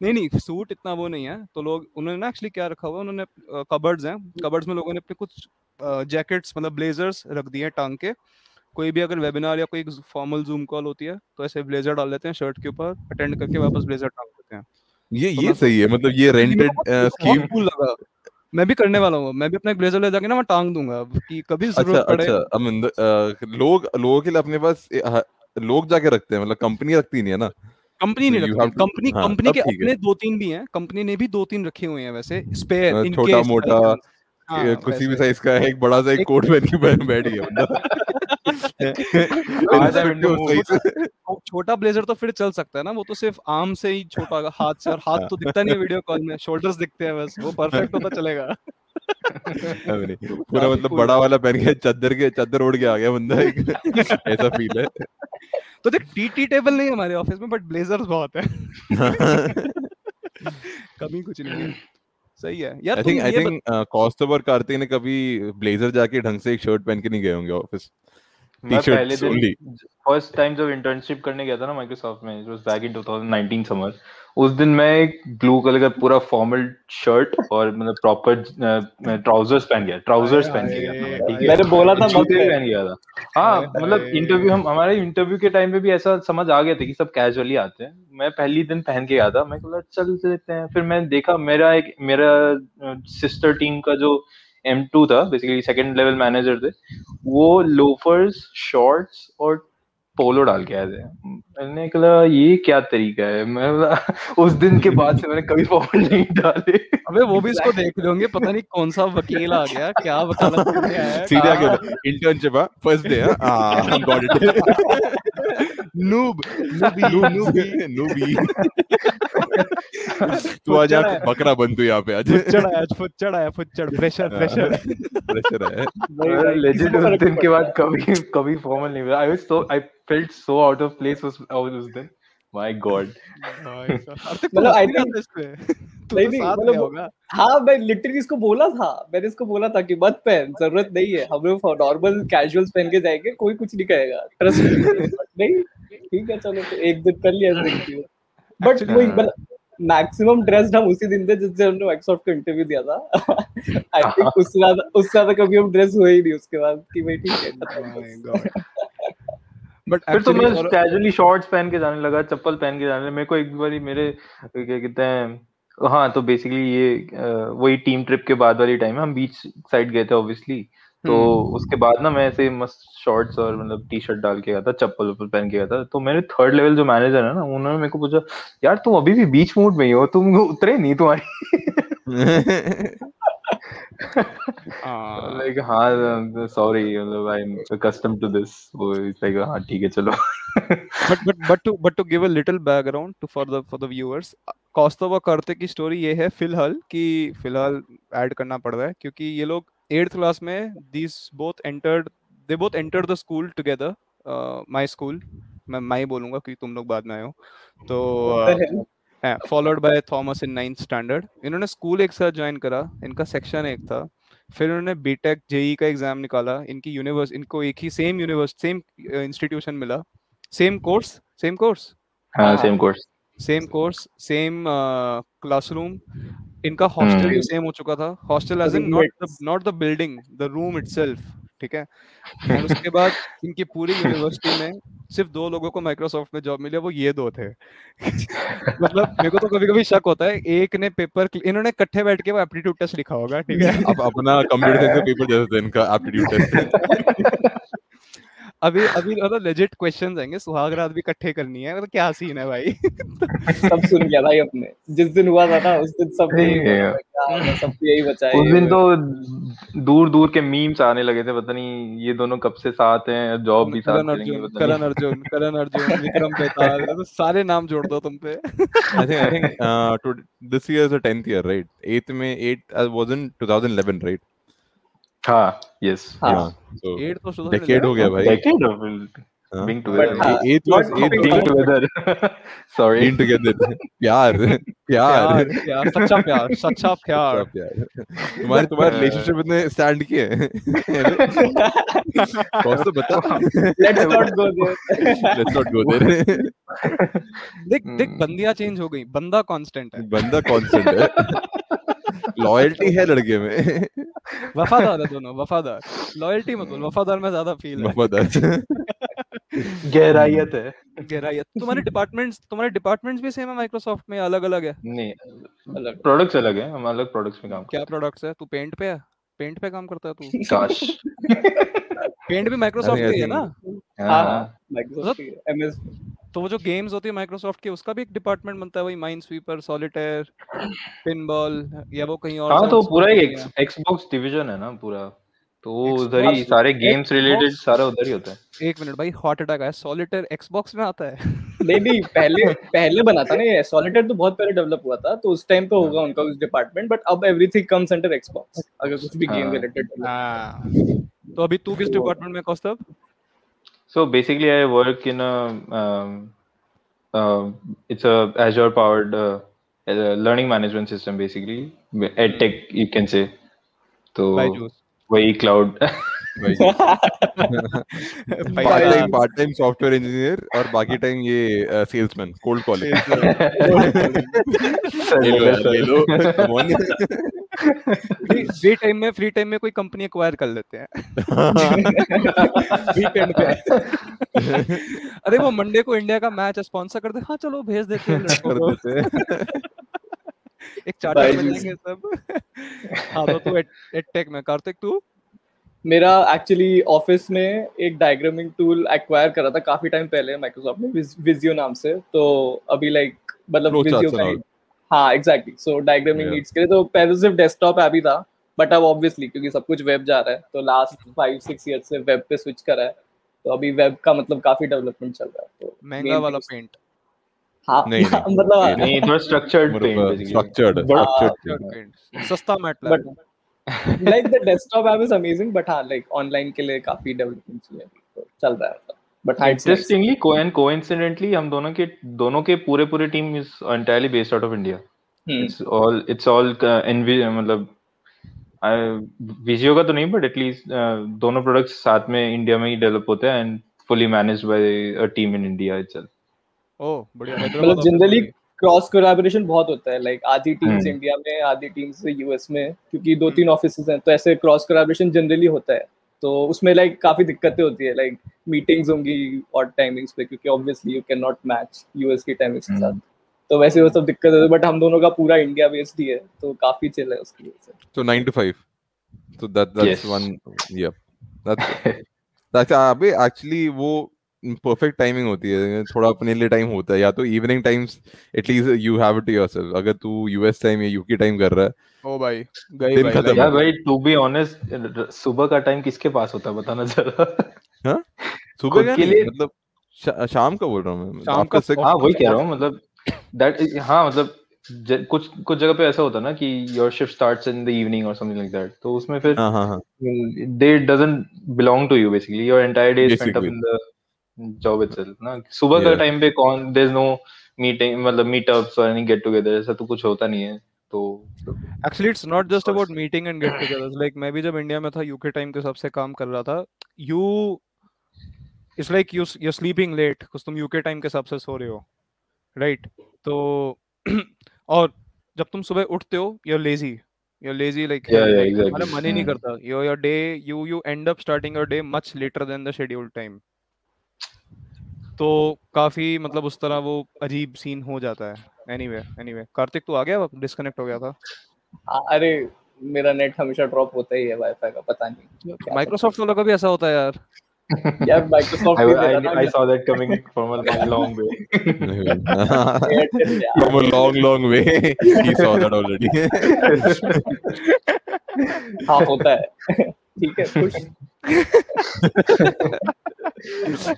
Speaker 2: नहीं नहीं सूट इतना वो नहीं है। तो लोग उन्होंने ना एक्चुअली क्या रखा हुआ उन्होंने कबर्ड्स हैं। कबर्ड्स में लोगों ने अपने कुछ जैकेट्स मतलब ब्लेजर्स रख दिए हैं टांग के। कोई भी अगर वेबिनार या कोई फॉर्मल जूम कॉल होती है तो ऐसे ब्लेजर डाल लेते हैं शर्ट के ऊपर अटेंड करके वापस ब्लेजर टांग देते हैं।
Speaker 1: ये
Speaker 2: तो
Speaker 1: ये
Speaker 2: मैं
Speaker 1: सही है मतलब ये रेंटेड स्कीम
Speaker 2: cool लगा। मैं भी करने वाला हूँ मैं भी अपना एक ब्लेजर ले जाके ना मैं टांग दूँगा कि कभी
Speaker 1: अच्छा
Speaker 2: ज़रूरत पड़े।
Speaker 1: अच्छा अमिंद अ, लोग लोगों के लिए अपने पास लोग जाके रखते हैं मतलब कंपनी रखती नहीं है ना?
Speaker 2: कंपनी नहीं रखती कंपनी
Speaker 1: हाँ,
Speaker 2: कंपनी के अपने दो तीन भी हैं कंपनी ने भी दो तीन रखे हुए हैं वैसे स्पेयर
Speaker 1: छोटा मोटा
Speaker 2: हाँ,
Speaker 1: ए, किसी भी साइज़ का एक बड़ा सा एक कोट पहन के बैठ गया <laughs>
Speaker 2: छोटा ब्लेजर तो फिर चल सकता है ना वो तो सिर्फ़ आर्म से ही छोटा हाथ से और हाथ तो दिखता नहीं है वीडियो कॉल में शोल्डर्स दिखते हैं बस वो परफेक्ट होता चलेगा।
Speaker 1: पूरा मतलब बड़ा वाला पहन के चादर के चादर ओढ़ के आ गया बंदा एक ऐसा फील है।
Speaker 2: तो देख टी टी टेबल नहीं हमारे ऑफ़िस में बट ब्लेजर्स बहुत है। <laughs> कमी कुछ नहीं है। सही है। यार
Speaker 1: आई थिंक आई थिंक कॉस्टोवर कार्तिक ने कभी ब्लेजर जाके ढंग से एक शर्ट पहन के नहीं गए होंगे ऑफ़िस
Speaker 3: मैं पहले दिन फ़र्स्ट टाइम जब इंटर्नशिप करने गया था ना माइक्रोसॉफ्ट में it was back in 2019 summer उस दिन मैं एक ब्लू कलर का पूरा फॉर्मल शर्ट और मतलब प्रॉपर ट्राउजर्स पहन गया ट्राउजर्स पहन के गया है?
Speaker 4: मैंने बोला था मत
Speaker 3: भी
Speaker 4: पहन।
Speaker 3: पहन गया था। हाँ मतलब इंटरव्यू हम हमारे इंटरव्यू के टाइम पे भी ऐसा समझ आ गया था कि सब कैजुअली आते हैं। मैं पहली दिन पहन के गया था मैं बोला चल लेते हैं। फिर मैं देखा मेरा एक मेरा सिस्टर टीम का जो M2 था बेसिकली सेकेंड लेवल मैनेजर थे, वो लोफर्स शॉर्ट्स और पोलो डाल के आए थे। मैंने कहा ये क्या तरीका है? मैं <laughs> उस दिन के बाद से मैंने कभी फॉर्मल नहीं डाले।
Speaker 2: अबे वो भी इसको देख होंगे पता नहीं कौन सा वकील आ गया क्या वकालत करके आया है।
Speaker 1: सीधे
Speaker 2: कहाँ-
Speaker 1: इंटर्नशिप है फ़र्स्ट डे हाँ? Got it
Speaker 2: noob noobie noobie
Speaker 1: noobie तू आज
Speaker 2: चढ़ा
Speaker 1: बकरा बन तू यहाँ पे आज।
Speaker 2: फुच्चड़ आया फुच्चड़ आया फुच्चड़ प्रेशर प्रेशर
Speaker 1: प्रेशर है।
Speaker 3: लेजिट उस दिन के बाद कभी कभी फॉर्मल नहीं हुआ। I was so I felt so out of place उस उस दिन माय गॉड
Speaker 4: मतलब I think-
Speaker 2: तू
Speaker 4: नहीं,
Speaker 2: तो
Speaker 4: नहीं, मतलब हाँ मैं लिटरली इसको बोला था। मैंने इसको बोला था कि मत पहन ज़रूरत नहीं है। हम लोग नॉर्मल कैजुअल्स पहन के जाएँगे कोई कुछ नहीं कहेगा। ट्रस्ट नहीं ठीक है चलो तो एक दिन कर लिया बट
Speaker 2: Actually,
Speaker 4: वही
Speaker 1: हाँ।
Speaker 4: मतलब मैक्सिमम ड्रेस्ड हम उसी दिन थे जिस दिन हमने माइक्रोसॉफ्ट को इंटरव्यू दिया था। आई थिंक उससे ज़्यादा उससे ज़्यादा कभी हम ड्रेस हुए ही नहीं उसके बाद कि भाई ठीक है।
Speaker 2: बट
Speaker 3: फिर तो मैं कैजुअली शॉर्ट्स पहन के जाने लगा चप्पल पहन के जाने लगा। मेरे को एक बार मेरे क्या कहते हैं हाँ तो बेसिकली ये वही टीम ट्रिप के बाद वाली टाइम है। हम बीच साइड गए थे ऑब्वियसली तो
Speaker 2: हम्म।
Speaker 3: उसके बाद ना मैं ऐसे मस्त शॉर्ट्स और मतलब टी शर्ट डाल के गया था चप्पल वप्पल पहन के गया था। तो मेरे थर्ड लेवल जो मैनेजर है ना उन्होंने मेरे को पूछा यार तुम अभी भी बीच मूड में ही हो? तुम उतरे नहीं तुम्हारी? <laughs> <laughs> <laughs> लाइक हाँ सॉरी मतलब I am accustomed to this वो लाइक हाँ ठीक है चलो
Speaker 2: but but but to but to give a little background to for the for the viewers कौस्तुभ करते की स्टोरी ये है फ़िलहाल कि फ़िलहाल ऐड करना पड़ रहा है क्योंकि ये लोग एट्थ क्लास में these both entered they both entered the school together uh, my school मैं माई बोलूँगा क्योंकि तुम लोग बाद में आए हो तो uh, followed by Thomas in ninth standard इन्होंने स्कूल एक साथ ज्वाइन करा इनका सेक्शन एक था। फिर उन्होंने बीटेक जेई का एग्ज़ाम निकाला इनकी यूनिवर्स इनको एक ही सेम यूनिवर्स सेम इंस्टीट्यूशन मिला। सेम कोर्स सेम कोर्स
Speaker 3: हाँ। Same course
Speaker 2: same course same classroom इनका हॉस्टल भी
Speaker 3: हम्म।
Speaker 2: सेम हो चुका था। Hostel as in not the not the building the room itself ठीक है? <laughs> और उसके बाद इनकी पूरी यूनिवर्सिटी में सिर्फ़ दो लोगों को माइक्रोसॉफ्ट में जॉब मिली वो ये दो थे। <laughs> मतलब मेरे को तो कभी कभी शक होता है एक ने पेपर इन्होंने इकट्ठे बैठ के वो एप्टीट्यूड टेस्ट लिखा होगा ठीक है? <laughs>
Speaker 1: अब अपना कंप्यूटर साइंस का पेपर जैसे थे इनका एप्टीट्यूड टेस्ट
Speaker 2: अभी अभी मतलब लेजिट क्वेश्चंस आएँगे सुहाग रात भी इकट्ठे करनी है मतलब क्या सीन है भाई? <laughs>
Speaker 4: सब सुन गया भाई अपने। जिस दिन हुआ था ना उस दिन सब सबको यही बचा
Speaker 3: उस दिन तो दूर दूर के मीम्स आने लगे थे पता नहीं ये दोनों कब से साथ हैं जॉब भी साथ
Speaker 2: करण
Speaker 3: करेंगे
Speaker 2: अर्जुन करण अर्जुन करण अर्जुन विक्रम बेताल तो सारे नाम जोड़ दो तुम पे।
Speaker 1: I think uh, to, this year is the tenth year, right? Eighth May eight uh, 2011, right?
Speaker 3: हाँ यस
Speaker 4: हाँ।
Speaker 2: एट तो शुरू
Speaker 1: decade हो गया भाई.
Speaker 3: of
Speaker 1: हाँ.
Speaker 3: being
Speaker 4: But
Speaker 3: together.
Speaker 4: हाँ,
Speaker 1: ए- eighth was
Speaker 4: not
Speaker 1: eighth
Speaker 3: being together. <laughs> Sorry.
Speaker 1: Being together. प्यार प्यार।
Speaker 2: सच्चा प्यार सच्चा प्यार।
Speaker 1: तुम्हारे तुम्हारे रिलेशनशिप ने स्टैंड किए <laughs> कौन सा बता?
Speaker 4: Let's not go there.
Speaker 1: Let's not go there
Speaker 2: देख देख
Speaker 3: हम्म।
Speaker 2: बंदियाँ चेंज हो गई। बंदा कांस्टेंट है।
Speaker 1: बंदा कांस्टेंट है। <laughs> लॉयल्टी है लड़के में।
Speaker 2: वफादार है दोनों वफादार। लॉयल्टी मत बोल वफादार में ज़्यादा फील है।
Speaker 1: वफादार। <laughs>
Speaker 3: गहराइयत है।
Speaker 2: गहराई है तुम्हारे डिपार्टमेंट्स तुम्हारे डिपार्टमेंट्स भी सेम है माइक्रोसॉफ्ट में अलग अलग है?
Speaker 3: नहीं
Speaker 4: अलग।
Speaker 3: प्रोडक्ट्स अलग है हम अलग प्रोडक्ट्स में काम
Speaker 2: क्या प्रोडक्ट्स है? तू पेंट पे है? पेंट पे काम करता है तू? <laughs>
Speaker 3: काश।
Speaker 2: पेंट भी माइक्रोसॉफ्ट ही है ना?
Speaker 4: हाँ।
Speaker 3: हाँ।
Speaker 4: हाँ है,
Speaker 2: तो वो जो गेम्स होती है माइक्रोसॉफ्ट की उसका भी एक डिपार्टमेंट बनता है वही माइन स्वीपर सॉलिटेयर पिनबॉल या वो कहीं और
Speaker 3: हाँ तो पूरा एक एक्सबॉक्स डिवीज़न है ना पूरा। तो उधर ही सारे गेम्स रिलेटेड सारा उधर ही होता है।
Speaker 2: एक मिनट भाई हॉट अटैक है सॉलिटेयर एक्सबॉक्स में आता है?
Speaker 4: नहीं नहीं पहले <laughs> पहले बना था ना ये। सॉलिटेयर तो बहुत पहले डेवलप हुआ था तो उस टाइम पे होगा उनका उस डिपार्टमेंट बट अब एवरीथिंग कम्स अंडर एक्सबॉक्स अगर कुछ भी गेम
Speaker 3: हाँ।
Speaker 4: रिलेटेड
Speaker 2: हाँ। तो अभी तू किस डिपार्टमेंट में Kaustubh?
Speaker 3: So basically, I work in a um, uh, it's a Azure powered uh, uh, learning management system basically edtech you can say. तो
Speaker 2: बायजूस
Speaker 3: वही cloud <laughs>
Speaker 1: part time part time software engineer और बाकी time ये salesman cold calling <laughs> <laughs>
Speaker 2: Free time में free time में कोई company acquire कर लेते हैं। वीकेंड पे। अरे वो मंडे को इंडिया का मैच स्पॉन्सर कर दे। हाँ चलो भेज देते हैं
Speaker 1: कर देते <laughs>
Speaker 2: एक चार्टर. बन सब। हाँ तो तू एडटेक में कार्तिक तू?
Speaker 4: मेरा एक्चुअली ऑफ़िस में एक डायग्रामिंग टूल एक्वायर करा था काफ़ी टाइम पहले माइक्रोसॉफ्ट ने विजियो नाम से। तो अभी लाइक मतलब विजियो का. हाँ exactly so diagramming
Speaker 1: Yeah.
Speaker 4: Needs के लिए तो पहले सिर्फ़ डेस्कटॉप ऐप ही था बट अब ऑब्वियसली क्योंकि सब कुछ वेब जा रहा है तो लास्ट फाइव सिक्स ईयर से वेब पे स्विच करा है तो अभी वेब का मतलब काफ़ी डेवलपमेंट चल रहा है तो
Speaker 2: महँगा वाला पेंट
Speaker 4: हाँ
Speaker 1: नहीं, नहीं, <laughs>
Speaker 4: मतलब
Speaker 3: नहीं थोड़ा स्ट्रक्चर्ड पेंट
Speaker 1: स्ट्रक्चर्ड
Speaker 4: बड़ा-
Speaker 1: स्ट्रक्चर्ड
Speaker 2: पेंट सस्ता
Speaker 4: but
Speaker 2: MATLAB
Speaker 4: like the desktop app is amazing but हाँ like online के लिए काफ़ी डेवलपमेंट तो चल रहा है। Nice.
Speaker 3: Interestingly, co and coincidentally, हम दोनों के दोनों के पूरे पूरे team is entirely based out of India.
Speaker 4: Hmm.
Speaker 3: It's all it's all uh, मतलब विजियो का तो नहीं बट एटलीस्ट दोनों प्रोडक्ट्स साथ में इंडिया में ही डेवलप होते हैं and fully managed by a team in India itself
Speaker 2: ओ बढ़िया
Speaker 4: मतलब जनरली क्रॉस कोलैबोरेशन बहुत होता है लाइक आधी टीम्स। इंडिया में आधी टीम्स यूएस में क्योंकि दो तीन ऑफिसेज हैं तो ऐसे क्रॉस कोलैबोरेशन जनरली होता है तो उसमें लाइक काफ़ी दिक्कतें होती है लाइक मीटिंग्स होंगी और टाइमिंग्स पे क्योंकि obviously you can not match US की टाइमिंग्स के साथ
Speaker 3: हम्म।
Speaker 4: तो वैसे वो सब दिक्कत होती है बट हम दोनों का पूरा इंडिया बेस्ड ही है तो काफ़ी चिल है उसकी वजह से
Speaker 1: तो 9 to 5 So that that's
Speaker 3: Yes.
Speaker 1: one. Yeah, that's <laughs> that's अबे actually वो perfect timing होती है थोड़ा अपने लिए टाइम होता है या तो evening times at least you have it to yourself अगर तू यूएस टाइम या यूके टाइम कर रहा है।
Speaker 2: ओ भाई गई
Speaker 1: दिन
Speaker 2: भाई
Speaker 1: खत्म।
Speaker 3: यार भाई टू बी ऑनेस्ट सुबह का टाइम किसके पास होता है बताना जरा?
Speaker 1: हाँ?
Speaker 3: सुबह
Speaker 1: का
Speaker 3: लिए-
Speaker 1: मतलब शा, शाम का बोल रहा हूँ मैं
Speaker 2: शाम का-
Speaker 3: हाँ वही कह रहा हूँ मतलब दैट हाँ मतलब कुछ कुछ जगह पे ऐसा होता ना कि your shift starts in the evening और समथिंग लाइक दैट तो उसमें फिर
Speaker 1: हाँ हाँ हाँ।
Speaker 3: they doesn't belong to you basically your entire day is up the job itself ना। सुबह का टाइम पे कौन there's no मीटिंग मतलब मीटअप्स और एनी गेट टुगेदर ऐसा तो कुछ होता नहीं है तो
Speaker 2: actually it's not just about meeting and get togethers like मैं भी जब इंडिया में था यूके टाइम के हिसाब से काम कर रहा था you it's like you you sleeping late कुछ तुम यूके टाइम के हिसाब से सो रहे हो राइट तो <clears throat> और जब तुम सुबह उठते हो you are lazy you are lazy like
Speaker 3: Yeah, yeah, exactly.
Speaker 2: मन ही नहीं
Speaker 3: Hmm.
Speaker 2: करता। Your your day you you end up starting your day much later than the scheduled time तो काफ़ी मतलब उस तरह वो अजीब सीन हो जाता है। एनीवे एनीवे कार्तिक तू आ गया? डिस्कनेक्ट हो गया था।
Speaker 4: हाँ, अरे मेरा नेट हमेशा ड्रॉप होता ही है वाईफाई का पता नहीं
Speaker 2: माइक्रोसॉफ्ट वालों का भी ऐसा होता है यार।
Speaker 4: यार माइक्रोसॉफ्ट
Speaker 3: I,
Speaker 4: भी
Speaker 3: I, I saw that coming from a long, long way.
Speaker 1: From a long, long way, he saw that already.
Speaker 4: हाँ होता है। ठीक है खुश। <laughs>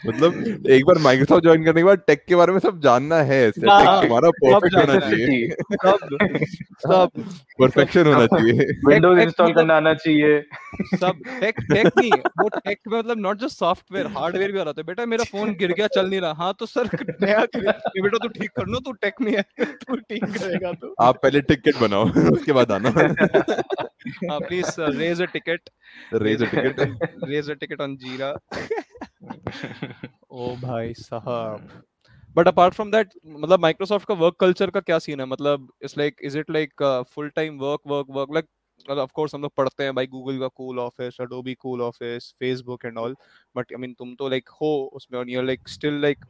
Speaker 1: मतलब एक बार माइक्रोसॉफ्ट ज्वाइन करने के बाद टेक के बारे में सब जानना है टेक
Speaker 4: हाँ,
Speaker 1: परफेक्ट होना चाहिए।
Speaker 2: सब सब।
Speaker 1: परफेक्शन होना चाहिए।
Speaker 2: Tech
Speaker 3: install
Speaker 2: मतलब-
Speaker 3: करना आना चाहिए।
Speaker 2: सब टेक टेक नहीं वो टेक में मतलब नॉट जस्ट सॉफ्टवेयर हार्डवेयर भी आ रहा था। बेटा मेरा फ़ोन गिर गया चल नहीं रहा। हाँ तो सर नया बेटा तू ठीक कर लो तू टेक में है। तू ठीक करेगा तो।
Speaker 1: आप पहले टिकट बनाओ उसके बाद आना।
Speaker 2: हाँ please raise a ticket
Speaker 1: raise a
Speaker 2: ticket raise a ticket on Jira <laughs> ओ भाई <laughs> साहब। बट अपार्ट फ्रॉम दैट मतलब माइक्रोसॉफ्ट का वर्क कल्चर का क्या सीन है? मतलब it's like is it like full time work work work like of course हम लोग पढ़ते हैं भाई गूगल का cool office Adobe cool office Facebook and all but I mean तुम तो लाइक हो उसमें और you like still like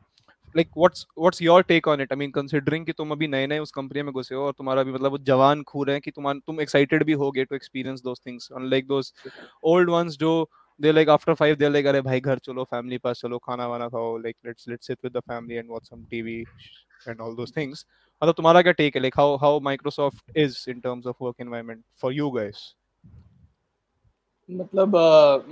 Speaker 2: like what's what's your take on it I mean considering कि तुम अभी नए नए उस कंपनी में घुसे हो और तुम्हारा भी मतलब वो जवान खूर है कि तुम तुम एक्साइटेड भी होगे to experience those things unlike those old ones जो they like after five they like अरे भाई घर चलो फैमिली पास चलो खाना वाना खाओ like let's let's sit with the family and watch some TV and all those things मतलब तुम्हारा क्या टेक है? Like how how Microsoft is in terms of work environment for you guys
Speaker 4: मतलब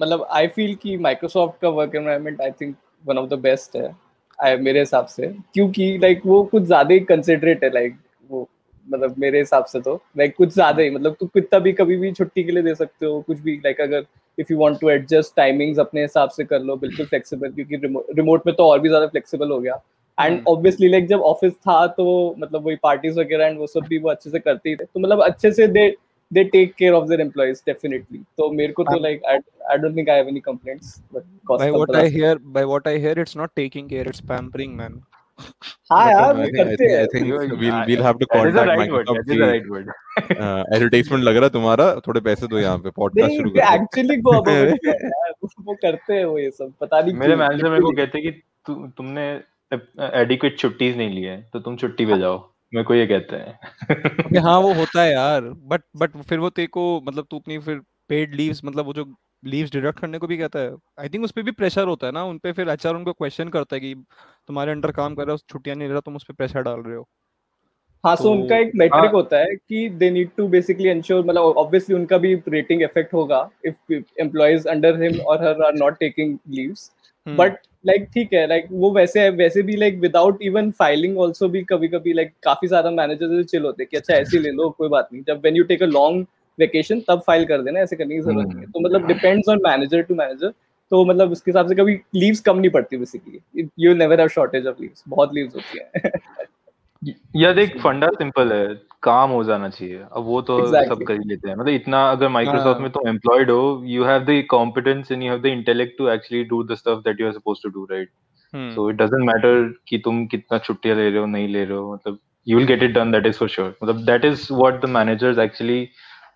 Speaker 4: मतलब आई फील कि Microsoft का work environment I think one of the best है I, मेरे हिसाब से। क्योंकि लाइक वो कुछ ज़्यादा ही कंसिडरेट है लाइक वो। मतलब मेरे हिसाब से तो लाइक कुछ ज़्यादा ही मतलब तू कितना भी कभी भी छुट्टी के लिए दे सकते हो कुछ भी लाइक अगर if you want to adjust timings अपने हिसाब से कर लो बिल्कुल फ्लेक्सिबल क्योंकि रिमोट में तो और भी ज़्यादा फ्लेक्सिबल हो गया। एंड। ऑब्वियसली लाइक जब ऑफ़िस था तो मतलब वही पार्टीज़ वगैरह एंड वो सब भी वो अच्छे से करते ही थे। तो मतलब अच्छे से दे they take care of their employees definitely. तो मेरे को तो
Speaker 2: Um,
Speaker 4: like I, I don't think I have any complaints but cost
Speaker 2: by
Speaker 4: of
Speaker 2: what
Speaker 4: the-
Speaker 2: I hear by what I hear it's not
Speaker 4: हाँ यार
Speaker 1: I
Speaker 4: वो करते हैं।
Speaker 1: think
Speaker 3: You-
Speaker 1: we'll we'll have to
Speaker 3: That is the
Speaker 1: contact
Speaker 3: right word.
Speaker 1: Microsoft
Speaker 3: That is the
Speaker 1: की
Speaker 3: right
Speaker 1: advertisement लग रहा तुम्हारा? थोड़े पैसे दो यहाँ पे पॉडकास्ट शुरू कर <laughs>
Speaker 4: यार वो करते हैं वो ये सब पता नहीं
Speaker 3: मेरे मैनेजर मेरे को कहते हैं कि तु, तुमने एडिक्वेट छुट्टीज नहीं ली है तो तुम छुट्टी पे जाओ। मेरे को ये कहते हैं।
Speaker 2: कि <laughs> हाँ वो होता है यार बट बट फिर वो तेरे को मतलब तू अपनी फिर पेड लीव्स मतलब वो जो लीव्स डिडक्ट करने को भी कहता है। आई थिंक उस पे भी प्रेशर होता है ना उन पे फिर एचआर उनको क्वेश्चन करता है कि तुम्हारे अंडर काम कर रहे हो छुट्टियाँ नहीं ले रहा तुम उस पे प्रेशर डाल रहे हो।
Speaker 4: हाँ सो
Speaker 2: तो-
Speaker 4: उनका एक मेट्रिक
Speaker 3: हाँ।
Speaker 4: होता है कि they need to basically ensure मतलब ऑब्वियसली उनका भी रेटिंग इफ़ेक्ट होगा इफ़ एम्प्लॉयज़ अंडर हिम और her are not taking
Speaker 2: leaves
Speaker 4: but like ठीक है लाइक वो वैसे है वैसे भी like without even filing also भी कभी कभी लाइक काफ़ी सारा मैनेजर चिल होते हैं कि अच्छा ऐसे ले लो कोई बात नहीं। जब when you take a long vacation तब फ़ाइल कर देना ऐसे करने की ज़रूरत नहीं है। तो मतलब depends on manager to manager तो मतलब उसके हिसाब से कभी लीव्स कम नहीं पड़ती basically you never have shortage of leaves बहुत लीव्स होती हैं।
Speaker 3: या देख फंडा सिंपल है। काम हो जाना चाहिए। अब वो तो
Speaker 4: Exactly.
Speaker 3: सब कर ही लेते हैं। मतलब इतना अगर माइक्रोसॉफ्ट
Speaker 2: हाँ।
Speaker 3: में तुम एम्प्लॉयड हो you have the competence and you have the intellect to actually do the stuff that you are supposed to do right
Speaker 2: hmm,
Speaker 3: so it doesn't matter कि तुम कितना छुट्टियाँ ले रहे हो नहीं ले रहे हो। मतलब you will get it done that is for sure मतलब that is what the managers actually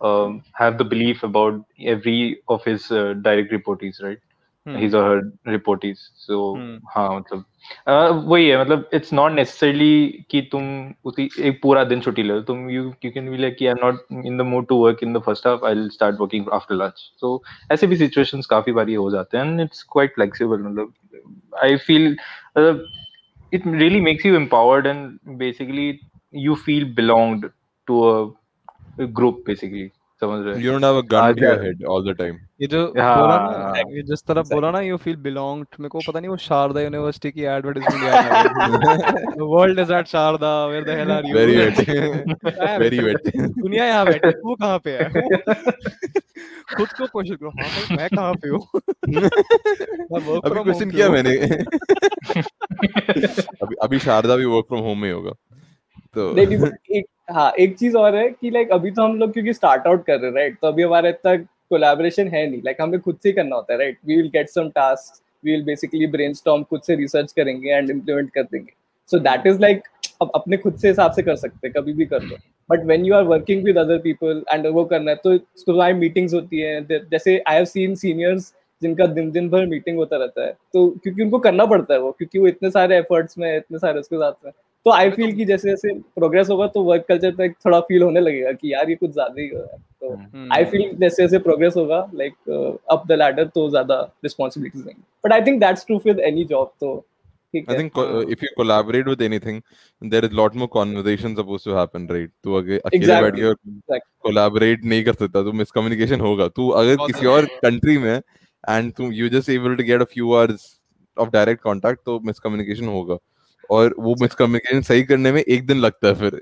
Speaker 3: um, have the belief about every of his uh, direct reportees right
Speaker 2: hmm,
Speaker 3: his or her reportees so
Speaker 2: हम्म।
Speaker 3: हाँ मतलब uh, वही है मतलब it's not necessarily कि तुम उसी एक पूरा दिन छुट्टी ले लो तुम you you can be like कि I'm not in the mood to work in the first half I'll start working after lunch so ऐसे भी situations काफी बारी हो जाते हैं and it's quite flexible मतलब I feel uh, it really makes you empowered and basically you feel belonged to a, a group basically. समझ रहे
Speaker 1: You don't have a gun
Speaker 3: आज
Speaker 1: to your
Speaker 3: यार-
Speaker 1: head all the time.
Speaker 2: ये जो
Speaker 3: हाँ,
Speaker 2: बोला ना
Speaker 3: हाँ।
Speaker 2: ये जिस तरह बोला ना यू फील बिलोंग्ड मेरे को पता नहीं वो शारदा यूनिवर्सिटी की एडवर्टाइजमेंट याद आ गई the world is at Sharda where the hell are you
Speaker 1: Very wet. <laughs> Very wet.
Speaker 2: दुनिया यहाँ बैठी है, तू कहाँ पे है? <laughs> खुद को क्वेश्चन करो। हाँ भाई मैं कहाँ पे हूँ? <laughs>
Speaker 1: अभी क्वेश्चन किया मैंने। अभी अभी शारदा भी वर्क फ्रॉम होम में होगा। तो <laughs>
Speaker 4: एक हाँ एक चीज़ और है कि लाइक अभी तो हम लोग क्योंकि स्टार्ट आउट कर रहे हैं राइट तो अभी हमारे इतना कोलैबोरेशन है नहीं। लाइक हमें खुद से करना होता है right we will get some task we will basically brainstorm खुद से रिसर्च करेंगे एंड इम्प्लीमेंट कर देंगे। सो दैट इज़ लाइक अब अपने खुद से हिसाब से कर सकते हैं, कभी भी कर लो। But when you are working with other people and वो करना है तो तुम्हारी मीटिंग्स होती है। जैसे आई हैव सीन सीनियर्स जिनका दिन दिन भर मीटिंग होता रहता है तो क्योंकि उनको करना पड़ता है वो, क्योंकि वो इतने सारे एफर्ट्स में इतने सारे उसके साथ में तो आई फील कि जैसे जैसे प्रोग्रेस होगा तो वर्क कल्चर पे थोड़ा फील होने लगेगा कि यार ये कुछ ज़्यादा ही हो रहा है। तो
Speaker 2: हम्म।
Speaker 4: आई फील जैसे जैसे प्रोग्रेस होगा लाइक अप द लैडर तो ज़्यादा रिस्पॉन्सिबिलिटीज देंगे but I think that's true with any job तो
Speaker 1: I think uh, if you collaborate with anything, there is lot more conversation supposed to happen, right? तू अगे अकेले बैठ के collaborate नहीं कर सकता तो मिसकम्युनिकेशन होगा। तू अगर किसी और कंट्री में एंड तू you just able to get a few hours of direct contact तो मिसकम्युनिकेशन होगा। और वो मिसकम्युनिकेशन सही करने में एक दिन लगता है फिर।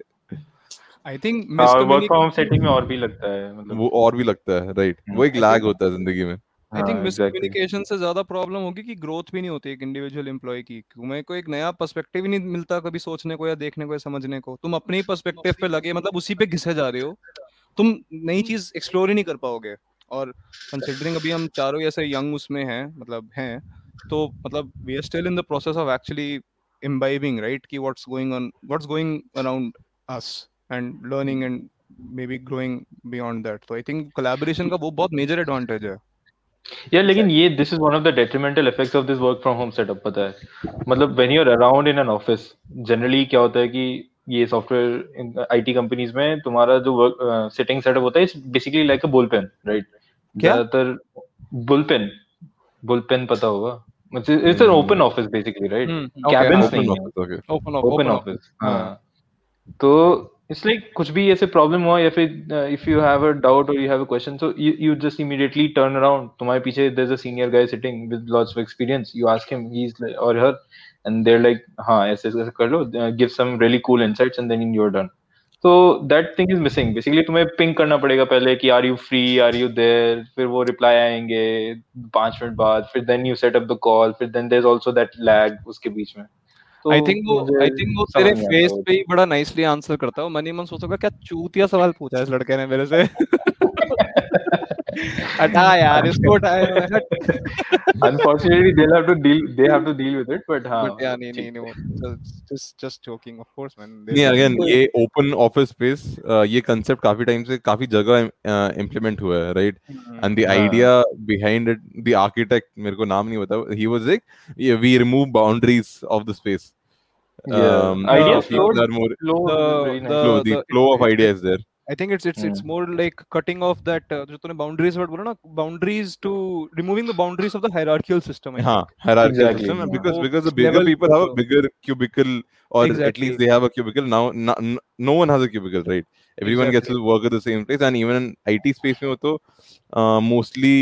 Speaker 2: I
Speaker 3: think work from home setting में और भी लगता है मतलब।
Speaker 1: वो और भी लगता है राइट वो एक लैग होता है ज़िंदगी में।
Speaker 2: आई थिंक मिसकम्युनिकेशन से ज़्यादा प्रॉब्लम होगी कि ग्रोथ भी नहीं होती एक इंडिविजुअल एम्प्लॉय की। तुम्हें को एक नया पर्सपेक्टिव ही नहीं मिलता कभी सोचने को या देखने को या समझने को। तुम अपने ही पर्सपेक्टिव पे लगे मतलब उसी पे घिसे जा रहे हो। तुम नई चीज़ एक्सप्लोर ही नहीं कर पाओगे। और कंसिडरिंग अभी हम चारों ऐसे यंग उसमें हैं मतलब हैं तो मतलब we are still in the process of actually imbibing right कि what's going on what's going around us and learning and maybe growing beyond that. So i think collaboration का वो बहुत major advantage है
Speaker 3: यार लेकिन ये this is one of the detrimental effects of this work from home setup पता है मतलब when you are around in an office generally क्या होता है कि ये सॉफ्टवेयर आईटी कंपनीज़ में तुम्हारा जो वर्क सिटिंग सेटअप होता है it's basically like a bull pen
Speaker 2: right
Speaker 3: ज़्यादातर बुल पेन बुल पेन पता होगा it's an
Speaker 1: Hmm.
Speaker 3: Open office basically right
Speaker 2: Hmm, okay,
Speaker 3: Cabins
Speaker 2: हाँ,
Speaker 3: नहीं
Speaker 1: ओपन
Speaker 3: है।
Speaker 2: open
Speaker 3: open
Speaker 2: open off.
Speaker 3: Office हाँ। तो इट्स लाइक कुछ भी ऐसे प्रॉब्लम हुआ या फिर if you have a doubt और you have a question so you just immediately turn around तुम्हारे पीछे there is a senior guy sitting with lots of experience you ask him he is or her and they are like हाँ ऐसे ऐसे कर लो give some really cool insights and then you are done तो that thing is missing basically तुम्हें ping करना पड़ेगा पहले कि are you free are you there फिर वो रिप्लाई आएँगे पाँच मिनट बाद। फिर then you set up the call फिर then there is also that lag उसके बीच में। तो
Speaker 2: आई थिंक वो आई थिंक वो तेरे फेस पे ही बड़ा नाइसली आंसर करता है। मन मन सोचोगा क्या चूतिया सवाल पूछा है इस लड़के ने मेरे से? <laughs> हटा यार इसको हटाया
Speaker 3: unfortunately they'll have to deal they have to deal with it but हाँ
Speaker 2: बट या नहीं नहीं नहीं just just joking of course man
Speaker 1: नहीं अगेन ये ओपन ऑफ़िस स्पेस ये कंसेप्ट काफ़ी टाइम से काफ़ी जगह इम्प्लीमेंट हुआ है right and
Speaker 3: the.
Speaker 1: Idea behind it the architect मेरे को नाम नहीं पता he was like we remove boundaries of the space
Speaker 3: Yeah. um,
Speaker 1: Ideas
Speaker 3: flowed-
Speaker 1: more
Speaker 3: flow
Speaker 2: The- the-
Speaker 1: flow the
Speaker 2: the-
Speaker 1: flow of ideas there.
Speaker 2: I think it's it's it's
Speaker 3: Hmm.
Speaker 2: More like cutting off that जो तूने boundaries word बोला ना boundaries to removing the boundaries of the hierarchical system
Speaker 1: हाँ hierarchical
Speaker 3: Exactly.
Speaker 1: system
Speaker 2: Yeah.
Speaker 1: because
Speaker 2: वो
Speaker 1: because the bigger
Speaker 2: level
Speaker 1: people have a
Speaker 2: को-
Speaker 1: bigger cubicle or at
Speaker 2: Exactly.
Speaker 1: least they have a cubicle now no, no one has a cubicle right everyone gets to work at the same place and even in IT space में हो तो uh, mostly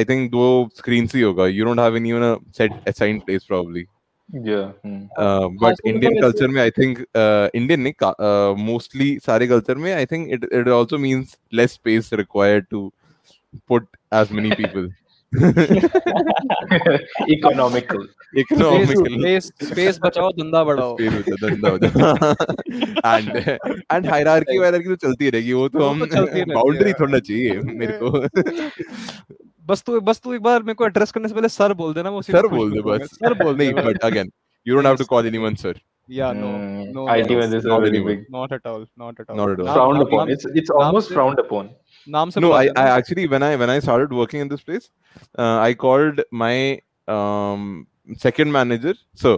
Speaker 1: I think दो screens ही होगा you don't have any even a set assigned place probably
Speaker 3: yeah hmm.
Speaker 1: uh, but indian culture me i think uh, indian ne, uh, mostly sare culture me i think it it also means less space required to put as many people. <laughs>
Speaker 3: Economical
Speaker 2: economical space बचाओ धंधा बढ़ाओ
Speaker 1: space बचाओ धंधा बढ़ाओ and and hierarchy वायरार्की तो चलती रहेगी वो तो,
Speaker 2: तो हम
Speaker 1: बाउंड्री थोड़ा चाहिए मेरे को
Speaker 2: बस तू बस तू एक बार मेरे को एड्रेस करने से पहले सर बोल देना वो
Speaker 1: सर बोल दे बस
Speaker 2: सर बोल
Speaker 1: दे but again you don't have to call anyone sir
Speaker 2: Yeah, no,
Speaker 3: hmm,
Speaker 2: no.
Speaker 3: IT yes, is
Speaker 1: not,
Speaker 2: not at all. Not at all.
Speaker 1: Not at all.
Speaker 3: Frowned upon. It's it's almost frowned upon.
Speaker 2: नाम से
Speaker 1: no
Speaker 2: बुला
Speaker 1: I,
Speaker 2: देना।
Speaker 1: I actually when I when I started working in this place uh, I called my um, second manager sir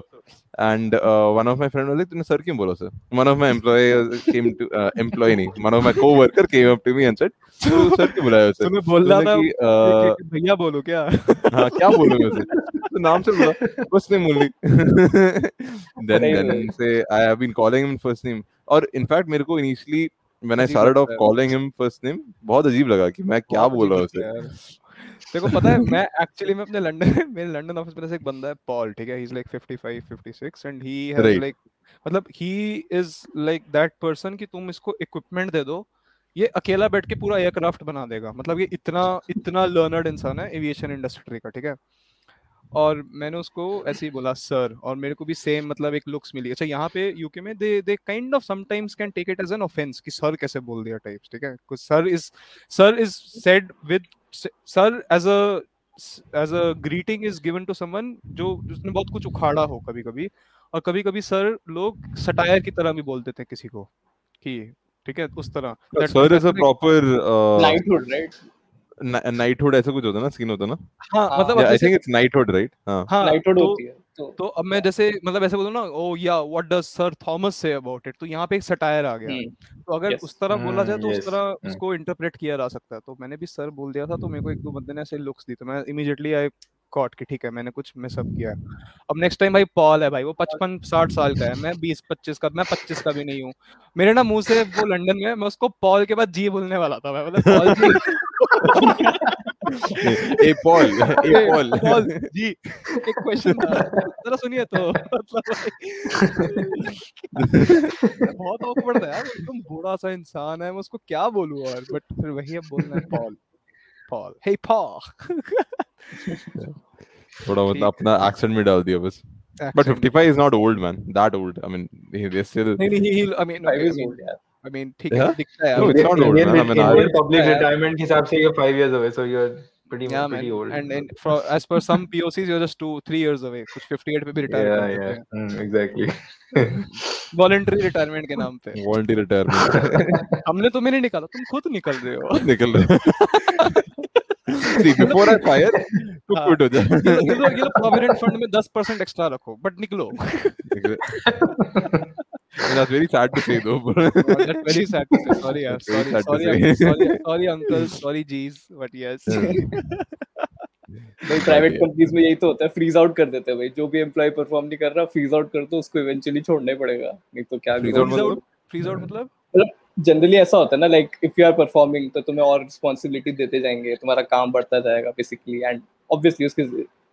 Speaker 1: and uh, one of my friend was like तूने sir क्यों बोला sir one of my employee came to uh, employee नहीं one of my co-worker came up to me and said तू sir क्यों बुलाया sir
Speaker 2: तुम्हें बोलना था
Speaker 1: कि, uh,
Speaker 2: भैया बोलो क्या
Speaker 1: हाँ क्या बोलूँ मैं उसे तो नाम से बोला first name
Speaker 4: only
Speaker 1: then
Speaker 4: then.
Speaker 1: Say I have been calling him first name और इनफैक्ट मेरे को इनिशियली व्हेन आई
Speaker 2: अजीब
Speaker 1: स्टार्टेड ऑफ़
Speaker 2: लगता है।
Speaker 1: कॉलिंग हिम फ़र्स्ट नेम बहुत अजीब लगा कि मैं क्या बोल रहा हूँ उसे
Speaker 2: को पता है मैं एक्चुअली में अपने लंदन मेरे लंदन ऑफ़िस में से एक बंदा है पॉल ठीक है? He is like 55 56 and he
Speaker 1: has
Speaker 2: like मतलब he is like that person कि तुम इसको इक्विपमेंट दे दो ये अकेला बैठ के पूरा एयरक्राफ्ट बना देगा। मतलब ये इतना इतना लर्नर्ड इंसान है एविएशन इंडस्ट्री का ठीक है? और मैंने उसको ऐसे ही बोला सर और मेरे को भी सेम मतलब एक लुक्स मिली। अच्छा यहाँ पे यूके में they they kind of sometimes can take it as an offence कि सर कैसे बोल दिया टाइप्स ठीक है? कुछ sir is sir is said with sir as a as a greeting is given to someone जो जिसने बहुत कुछ उखाड़ा हो कभी कभी और कभी कभी सर लोग सटायर की तरह भी बोलते थे किसी को कि ठीक है उस तरह।
Speaker 1: Sir
Speaker 2: is a
Speaker 1: proper
Speaker 4: knighthood right
Speaker 1: knighthood ऐसा कुछ होता है ना सीन होता है ना?
Speaker 2: हाँ
Speaker 4: हाँ,
Speaker 2: मतलब I
Speaker 1: think it's knighthood right हाँ।
Speaker 2: हाँ
Speaker 4: नाइटहुड
Speaker 2: तो-
Speaker 4: होती है तो
Speaker 2: तो अब मैं जैसे मतलब ऐसे बोलूँ ना ओ yeah what does sir Thomas say about it तो यहाँ पे एक सटायर आ गया।
Speaker 4: हम्म,
Speaker 2: तो अगर उस तरह बोला जाए तो उस तरह
Speaker 3: हम्म।
Speaker 2: उसको इंटरप्रेट किया जा सकता है। तो मैंने भी सर बोल दिया था तो मेरे को एक दो बंदे ने ऐसे लुक्स दी तो मैं इमीडिएटली आई कॉट कि ठीक है मैंने कुछ मिसअप किया है। अब नेक्स्ट टाइम भाई पॉल है भाई वो पचपन साठ साल का है मैं बीस पच्चीस का मैं पच्चीस का भी नहीं हूँ। मेरे ना मुँह से वो लंदन में मैं उसको पॉल के बाद जी बोलने वाला था मैं मतलब पॉल <laughs> जी
Speaker 1: ए पॉल ए पॉल
Speaker 2: पॉल जी एक क्वेश्चन था जरा सुनिए तो बहुत awkward था यार एकदम बूढ़ा सा इंसान है मैं उसको क्या बोलूँ और बट फिर वही अब बोलना है पॉल पॉल हे पॉल
Speaker 1: थोड़ा मतलब अपना एक्सेंट में डाल दिया बस but 55 is not old man. That old. I mean he, they're still
Speaker 2: नहीं नहीं he I mean
Speaker 4: five
Speaker 2: I
Speaker 4: years
Speaker 2: mean
Speaker 4: old यार
Speaker 2: आई मीन ठीक है
Speaker 1: Yeah?
Speaker 2: दिखता है
Speaker 1: No, it's not old,
Speaker 3: Indian.
Speaker 1: I mean,
Speaker 3: Indian public
Speaker 2: Yeah.
Speaker 3: retirement के हिसाब से you're five years away, so you're pretty
Speaker 2: yeah
Speaker 3: pretty
Speaker 2: man
Speaker 3: old.
Speaker 2: and and for as per some POCs you're just 2 3 years away कुछ 58 पे भी retire
Speaker 3: yeah,
Speaker 2: कर
Speaker 3: yeah, mm, exactly.
Speaker 2: Voluntary retirement के नाम पे
Speaker 1: voluntary retirement
Speaker 2: हमने तुम्हें नहीं निकाला तुम खुद निकल रहे हो
Speaker 1: निकल रहे See, before I fire, तू
Speaker 2: हाँ।
Speaker 1: हो जा
Speaker 2: ये लो ये लो ये लो प्रोविडेंट फंड में 10% एक्स्ट्रा रखो बट निकलो
Speaker 1: And that's very sad to say though. <laughs>
Speaker 2: that's very sad to say. Sorry
Speaker 1: very
Speaker 2: sorry sorry uncle, <laughs> sorry sorry uncles sorry G's but yes. <laughs>
Speaker 4: भाई प्राइवेट कंपनीज़ में यही तो होता है फ्रीज आउट कर देते हैं भाई। जो भी एम्प्लॉय परफॉर्म नहीं कर रहा फ्रीज आउट कर दो उसको इवेंचुअली छोड़ना पड़ेगा। नहीं तो क्या
Speaker 1: Freeze
Speaker 2: freeze
Speaker 1: out
Speaker 2: out
Speaker 1: मतलब?
Speaker 2: freeze out मतलब?
Speaker 4: मतलब जनरली ऐसा होता है ना like if you are performing तो तुम्हें और रिस्पॉन्सिबिलिटी देते जाएँगे। तुम्हारा काम बढ़ता जाएगा बेसिकली एंड ऑब्वियसली उसके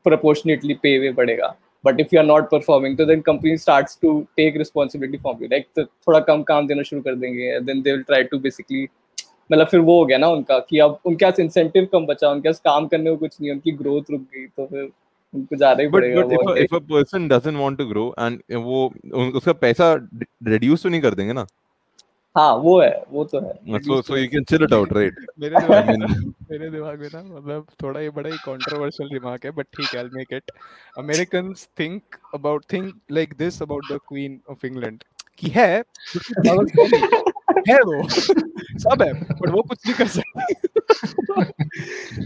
Speaker 4: प्रोपोर्शनेटली पे वे बढ़ेगा। But if you are not performing तो then company starts to take responsibility for you like थोड़ा कम काम देना शुरू कर देंगे then they will try to basically मतलब फिर वो हो गया ना उनका कि अब उनके पास इंसेंटिव कम बचा उनके पास काम करने को कुछ नहीं उनकी ग्रोथ रुक गई तो फिर उनको जाना ही पड़ेगा
Speaker 1: बट इफ़
Speaker 4: वो
Speaker 1: a, if a person doesn't want to वो उसका पैसा रिड्यूस तो नहीं कर देंगे ना?
Speaker 4: हाँ वो है वो तो है।
Speaker 1: so so you can chill it out right? <laughs>
Speaker 2: मेरे दिमाग में <laughs> मेरे दिमाग में ना मतलब थोड़ा ये बड़ा ही कंट्रोवर्शियल रिमार्क है बट ठीक है I make it Americans think about think like this about the queen of England की है <laughs> है। है वो सब है बट वो कुछ नहीं कर सकती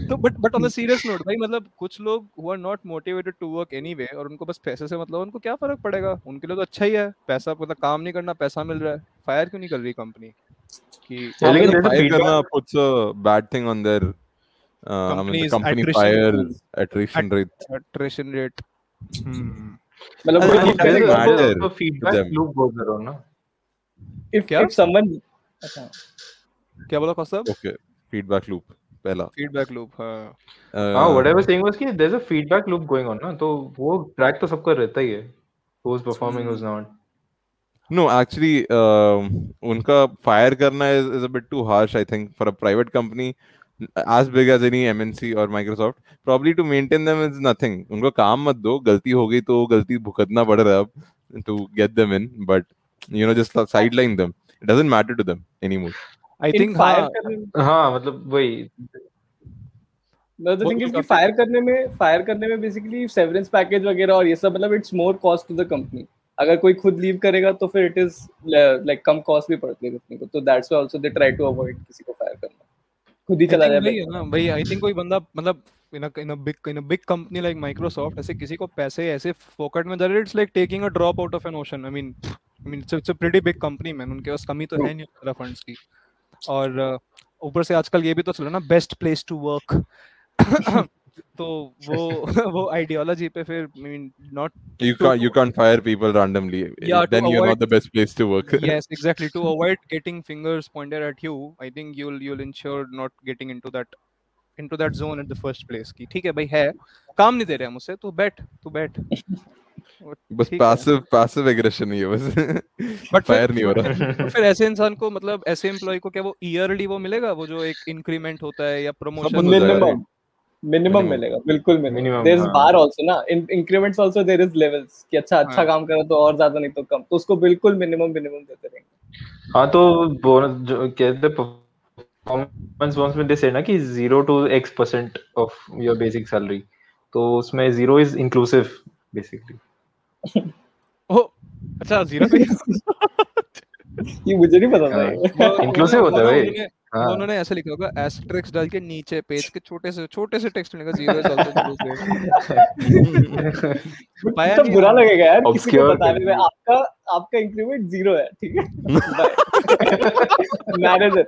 Speaker 2: तो but but on the serious note भाई मतलब कुछ लोग who are not motivated to work anyway और उनको बस पैसे से मतलब उनको क्या फ़र्क पड़ेगा उनके लिए तो अच्छा ही है पैसा मतलब काम नहीं करना पैसा मिल रहा है फायर क्यों नहीं कर रही कंपनी कि
Speaker 3: लेकिन feedback.
Speaker 1: करना puts a bad thing on their uh, I mean the
Speaker 2: Company's
Speaker 1: company
Speaker 2: attrition.
Speaker 1: fires attrition rate
Speaker 2: attrition rate hmm.
Speaker 4: मतलब
Speaker 3: feedback
Speaker 1: them.
Speaker 3: loop goes around, ना?
Speaker 4: if if someone अच्छा
Speaker 2: क्या बोला कौस्तभ
Speaker 1: okay feedback loop पहला
Speaker 2: feedback loop हाँ
Speaker 3: हाँ,
Speaker 1: uh,
Speaker 3: what I was saying was कि there's a feedback loop going on, ना? तो वो track तो सबका रहता ही है. Who's performing, who's not.
Speaker 1: No, actually, um, उनका fire करना is, is a bit too harsh, I think, for a private company as big as any MNC or Microsoft. Probably to maintain them is nothing. उनको काम मत दो, गलती हो गई तो गलती भुगतना पड़ रहा है अब to get them in, but you know just sideline them. It doesn't matter to them anymore.
Speaker 4: I
Speaker 2: think
Speaker 4: fire
Speaker 2: हाँ।
Speaker 3: हाँ, मतलब वही.
Speaker 4: the the thing is कि फायर करने में फायर करने में बेसिकली सेवरेंस पैकेज वगैरह और ये सब मतलब it's more cost to the company अगर कोई खुद लीव करेगा तो फिर इट इज़ लाइक कम कॉस्ट भी पड़ती है कंपनी को। तो that's why also they try to avoid किसी को फायर करना। खुद ही चला जाए
Speaker 2: ना भाई आई थिंक कोई बंदा मतलब in in a big in a big company like Microsoft ऐसे किसी को पैसे ऐसे फोकट में दे रहे it's like taking a drop out of an ocean I mean I mean it's a pretty big company man उनके पास कमी तो है नहीं तरह फंड्स की। और uh, ऊपर से आजकल ये भी तो चलो ना बेस्ट प्लेस टू वर्क तो वो <laughs> वो आइडियोलॉजी पे फिर I mean not
Speaker 1: you can you can fire people randomly then you
Speaker 2: are
Speaker 1: not the best place to work
Speaker 2: yes exactly to avoid getting fingers pointed at you I think you will you will ensure not getting into that into that zone at the first place की ठीक है भाई है। काम नहीं दे रहे हम उसे तो बैठ तू बैठ।
Speaker 1: बस
Speaker 2: है।
Speaker 1: passive passive ही है बस.
Speaker 2: बट
Speaker 1: fire नहीं हो रहा. <laughs>
Speaker 2: फिर ऐसे इंसान को मतलब ऐसे एम्प्लॉय को क्या वो ईयरली वो मिलेगा वो जो एक इंक्रीमेंट होता है या प्रमोशन
Speaker 4: मिनिमम मिनिमम मिलेगा बिल्कुल
Speaker 3: minimum
Speaker 4: there
Speaker 3: is.
Speaker 4: Bar also ना in increments also there is levels कि अच्छा अच्छा
Speaker 2: हाँ।
Speaker 4: काम करो तो और ज़्यादा नहीं तो कम तो उसको बिल्कुल मिनिमम मिनिमम देते रहेंगे
Speaker 3: हाँ तो बोनस जो कहते परफॉर्मेंस बोनस में दे से ना कि zero to X percent of your basic salary तो उसमें zero is inclusive basically
Speaker 2: oh अच्छा ज़ीरो पे
Speaker 4: ये मुझे नहीं पता था
Speaker 3: हाँ।
Speaker 4: ये।
Speaker 3: Inclusive होता है भाई।
Speaker 2: उन्होंने
Speaker 3: हाँ।
Speaker 2: उन्होंने ऐसे लिखा होगा एस्ट्रिक्स डाल के नीचे पेज के छोटे से छोटे से टेक्स्ट में लिखा ज़ीरो इज़ आल्सो पाया
Speaker 4: तो बुरा
Speaker 2: है।
Speaker 4: लगेगा यार किसी को बताने में आपका आपका इंक्रीमेंट ज़ीरो है ठीक है? मैनेजर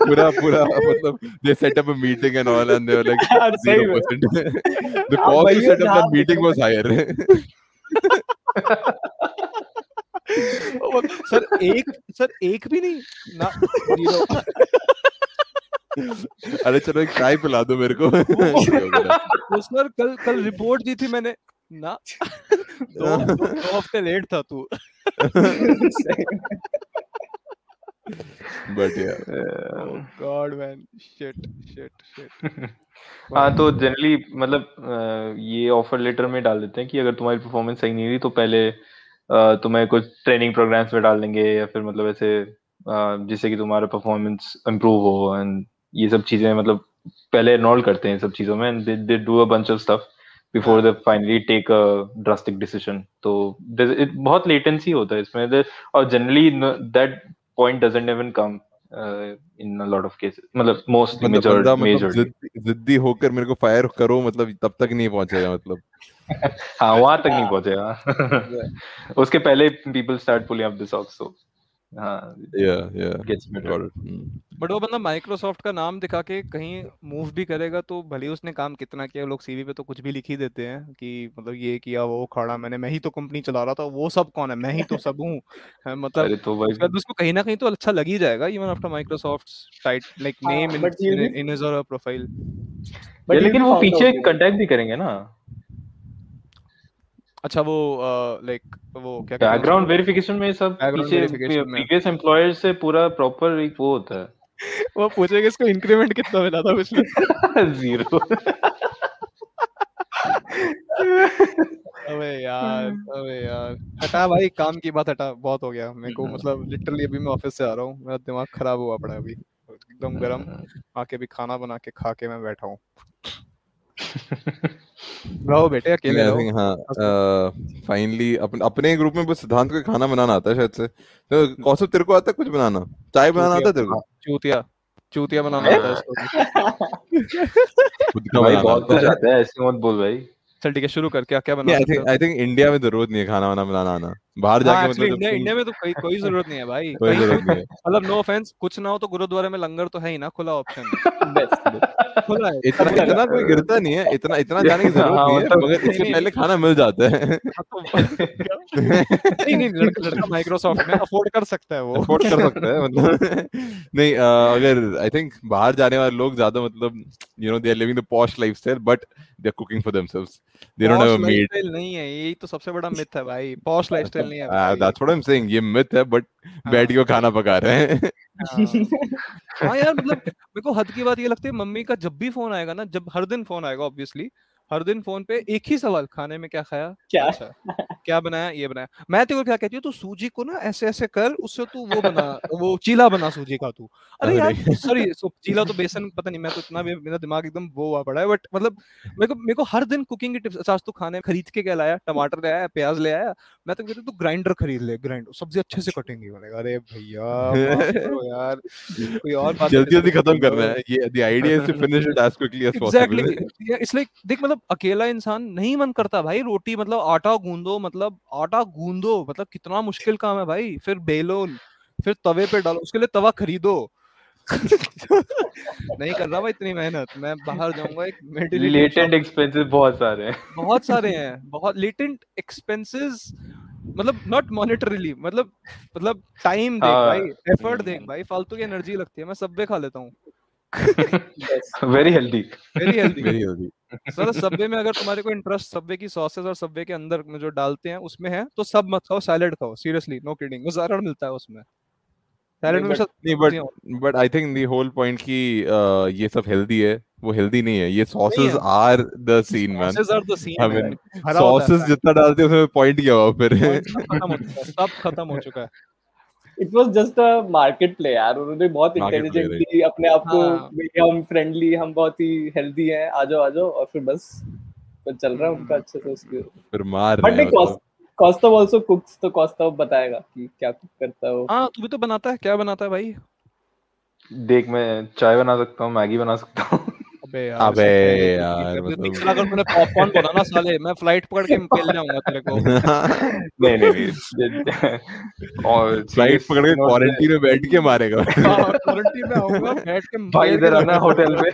Speaker 1: पूरा पूरा मतलब they set up a meeting and all and they were like
Speaker 4: हाँ, सही
Speaker 1: zero percent. The cost
Speaker 4: वही
Speaker 1: to
Speaker 4: है
Speaker 1: set up that meeting was higher.
Speaker 2: Oh, <laughs> <laughs> sir एक सर एक भी नहीं ना ज़ीरो।
Speaker 1: अरे चलो एक चाय पिला दो मेरे को। <laughs> <laughs>
Speaker 2: वो सर कल कल रिपोर्ट दी थी मैंने। ना दो दो हफ़्ते लेट था तू।
Speaker 1: but yeah
Speaker 2: God man shit shit shit
Speaker 3: हाँ तो जनरली मतलब ये ऑफ़र लेटर में डाल देते हैं कि अगर तुम्हारी परफॉर्मेंस सही नहीं रही तो पहले तुम्हें कुछ ट्रेनिंग प्रोग्राम्स में डाल देंगे या फिर मतलब ऐसे जिससे कि तुम्हारा परफॉर्मेंस इम्प्रूव हो एंड ये सब चीज़ें मतलब पहले इनरोल करते हैं सब चीज़ों में and they do a bunch of stuff before they finally take a drastic decision तो बहुत लेटेंसी होता है इसमें और generally that point doesn't even come in a lot of cases मतलब मोस्ट मेजर
Speaker 1: जिद्दी जिद्दी होकर मेरे को फायर करो मतलब तब तक नहीं पहुंचेगा मतलब। <laughs>
Speaker 3: हाँ वहाँ तक नहीं पहुंचेगा <laughs> उसके पहले people start pulling up the socks so हाँ।
Speaker 1: Yeah yeah
Speaker 3: gets better
Speaker 1: got it Hmm.
Speaker 2: But वो बंदा माइक्रोसॉफ्ट का नाम दिखा के कहीं मूव भी करेगा तो भले ही उसने काम कितना किया लोग सीवी पे तो कुछ भी लिख ही देते हैं कि मतलब ये किया वो खड़ा मैंने मैं ही तो कंपनी चला रहा था वो सब कौन है? मैं ही तो <laughs> सब हूँ। मतलब
Speaker 3: तो भाई
Speaker 2: उसके कहीं ना कहीं तो अच्छा लग ही जाएगा even after Microsoft tight like
Speaker 4: हाँ,
Speaker 2: name in
Speaker 4: his
Speaker 3: or
Speaker 4: profile
Speaker 3: लेकिन वो पीछे कांटेक्ट भी करेंगे ना।
Speaker 2: अच्छा वो लाइक वो क्या
Speaker 3: बैकग्राउंड वेरिफिकेशन में सब पीछे प्रीवियस एम्प्लॉयर से पूरा प्रॉपर एक वो होता है। <laughs>
Speaker 2: वो पूछेगा इसको इंक्रीमेंट कितना मिला था पिछले
Speaker 3: ज़ीरो <laughs>
Speaker 2: अबे यार अबे यार। हटा भाई काम की बात हटा बहुत हो गया। मेरे को। <laughs> मतलब लिटरली अभी मैं ऑफ़िस से आ रहा हूँ। मेरा दिमाग खराब हुआ पड़ा अभी। एकदम गरम। आके भी खाना बना के खा के मैं बैठा हूँ। रहो बेटे अकेले रहो।
Speaker 1: हाँ फाइनली अपने अपने ग्रुप में बस सिद्धांत को खाना बनाना आता है शायद से। तो कौशल तेरे को आता है कुछ बनाना? चाय बनाना आता है तेरे को?
Speaker 2: चूतिया चूतिया बनाना आता है इसको
Speaker 1: खुद का
Speaker 3: भाई बहुत कुछ आता है ऐसे मत बोल भाई।
Speaker 2: चल ठीक है शुरू कर क्या क्या बना
Speaker 1: I
Speaker 2: think
Speaker 1: I think India में ज़रूरत नहीं है खाना वाना बनाना आना। बाहर
Speaker 2: हाँ
Speaker 1: जाके मतलब
Speaker 2: इंडिया इंडिया में तो कोई कोई ज़रूरत नहीं है भाई।
Speaker 1: कोई ज़रूरत नहीं है।
Speaker 2: मतलब नो ऑफेंस कुछ ना हो तो गुरुद्वारे में लंगर तो है ही ना खुला ऑप्शन है
Speaker 1: इतना इतना कोई गिरता नहीं है इतना इतना जाने की <laughs> ज़रूरत
Speaker 3: हाँ,
Speaker 1: नहीं है
Speaker 3: मतलब-
Speaker 1: मगर इससे पहले खाना मिल जाता है।
Speaker 2: हाँ, तो नहीं नहीं लड़का लड़का माइक्रोसॉफ्ट में अफोर्ड कर सकता है वो।
Speaker 1: अफोर्ड कर सकता है मतलब <laughs> नहीं अगर आई थिंक बाहर जाने वाले लोग ज़्यादा मतलब you know they are living the posh lifestyle but they are cooking for themselves they don't have
Speaker 2: a
Speaker 1: maid
Speaker 2: lifestyle नहीं है ये तो सबसे बड़ा मिथ है भाई। पॉश लाइफस्टाइल नहीं है
Speaker 1: that's what I am saying ये मिथ है बट बैठ के खाना पका रहे हैं।
Speaker 2: हाँ। हाँ यार मतलब मेरे को हद की बात ये लगती है मम्मी का जब भी फ़ोन आएगा ना जब हर दिन फ़ोन आएगा ऑब्वियसली हर दिन फ़ोन पे एक ही सवाल खाने में क्या खाया?
Speaker 4: क्या?
Speaker 2: अच्छा क्या बनाया? ये बनाया। मैं तेरे को क्या कहती हूँ तू सूजी को ना ऐसे ऐसे कर उससे तू वो बना वो चीला बना सूजी का तू। अरे यार सॉरी चीला तो बेसन पता नहीं मैं तो इतना भी मेरा दिमाग एकदम वो हुआ पड़ा है बट मतलब मेरे को मेरे को हर दिन कुकिंग की टिप्स अच्छा तू खाने खरीद के क्या लाया? टमाटर ले आया प्याज ले आया? मैं तो कहती हूँ, तू ग्राइंडर खरीद ले ग्राइंडर सब्ज़ी अच्छे से कटेंगी मैंने अरे भैया यार कोई और बात
Speaker 1: जल्दी जल्दी खत्म करना है ये the idea is to finish it as quickly as
Speaker 2: exactly
Speaker 1: possible
Speaker 2: it's like देख मतलब अकेला इंसान नहीं मन करता भाई रोटी मतलब आटा गूंदो मतलब आटा गूंदो मतलब कितना मुश्किल काम है भाई फिर बेलो फिर तवे पे डालो उसके लिए तवा खरीदो। नहीं कर रहा भाई इतनी मेहनत मैं बाहर जाऊँगा एक
Speaker 3: लेटेंट एक्सपेंसेस बहुत सारे हैं।
Speaker 2: बहुत सारे हैं बहुत लेटेंट एक्सपेंसेस मतलब नॉट मॉनेटरीली मतलब मतलब टाइम देख
Speaker 3: हाँ,
Speaker 2: भाई एफर्ट। देख भाई फालतू की एनर्जी लगती है मैं सब्वे खा लेता हूँ।
Speaker 3: Very healthy
Speaker 2: very healthy
Speaker 1: very healthy
Speaker 2: sir Subway में अगर तुम्हारे को इंटरेस्ट सब्वे की सॉसेस और सब्वे के अंदर में जो डालते हैं उसमें है तो सब मत खाओ सैलेड खाओ सीरियसली नो किडिंग वो जारड़ मिलता है उसमें। सैलेड में शायद
Speaker 1: नहीं but but I think the whole point कि ये सब हेल्दी है वो हेल्दी नहीं है ये
Speaker 2: sauces are the scene man
Speaker 1: I mean,
Speaker 2: man. भरा होता है
Speaker 1: सॉसेस जितना डालते हैं उसमें पॉइंट क्या हुआ फिर।
Speaker 2: सब खत्म हो चुका है।
Speaker 4: It was just a market play यार। उन्होंने बहुत इंटेलिजेंटली अपने आप को
Speaker 2: हाँ।
Speaker 4: हम फ्रेंडली हम बहुत ही हेल्दी हैं। आ जाओ आ जाओ और फिर बस तो चल रहा है उनका अच्छे से उसके।
Speaker 1: फिर मार
Speaker 4: बट
Speaker 1: रहे हैं
Speaker 4: नहीं। कॉस्टव आल्सो कुक्स तो कॉस्टव बताएगा कि क्या कुक करता है वो।
Speaker 2: हाँ तू भी तो बनाता है। क्या बनाता है भाई?
Speaker 3: देख मैं चाय बना सकता हूँ मैगी बना सकता हूँ।
Speaker 2: अबे यार
Speaker 1: अबे यार, मतलब-
Speaker 2: निकला अगर तूने पॉपकॉर्न बोला ना साले मैं फ़्लाइट पकड़ के पेल जाऊँगा तेरे को। <laughs>
Speaker 3: नहीं नहीं और <laughs>
Speaker 1: फ़्लाइट पकड़ के क्वारंटीन में बैठ के मारेगा।
Speaker 2: क्वारंटीन में आऊँगा बैठ के
Speaker 3: भाई इधर आना होटल में।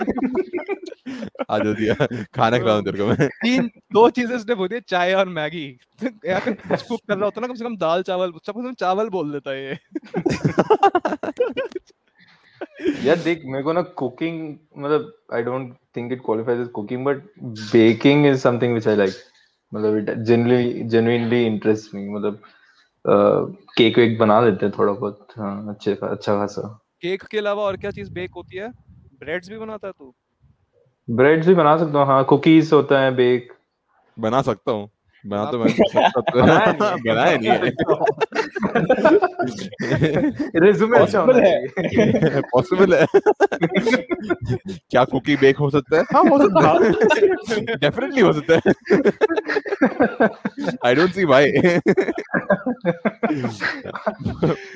Speaker 1: आ जो दिया खाना खिलाऊं तेरे को मैं।
Speaker 2: तीन दो चीज़ें इसने बोली चाय और मैगी। यहाँ पे कुछ कुक कर रहा होता ना कम से कम दाल चावल सब चावल बोल देता है ये। <laughs>
Speaker 3: यार देख मेरे को ना कुकिंग मतलब I don't think it qualifies as cooking but baking is something which I like मतलब it genuinely genuinely interest me मतलब केक वेक बना लेते हैं थोड़ा बहुत हाँ अच्छे अच्छा खासा।
Speaker 2: केक के अलावा और क्या चीज़ बेक होती है? ब्रेड्स भी बनाता है तू?
Speaker 3: ब्रेड्स भी बना सकता हूँ हाँ कुकीज होता है बेक
Speaker 1: बना सकता हूँ। बना तो मैं तो
Speaker 3: बनाया नहीं।
Speaker 1: नहीं <laughs> <laughs>
Speaker 3: रिज्यूमे अच्छा
Speaker 1: पॉसिबल है। <laughs> क्या कुकी बेक हो सकता है? हाँ हो सकता है। डेफिनेटली हो सकता है। I don't see why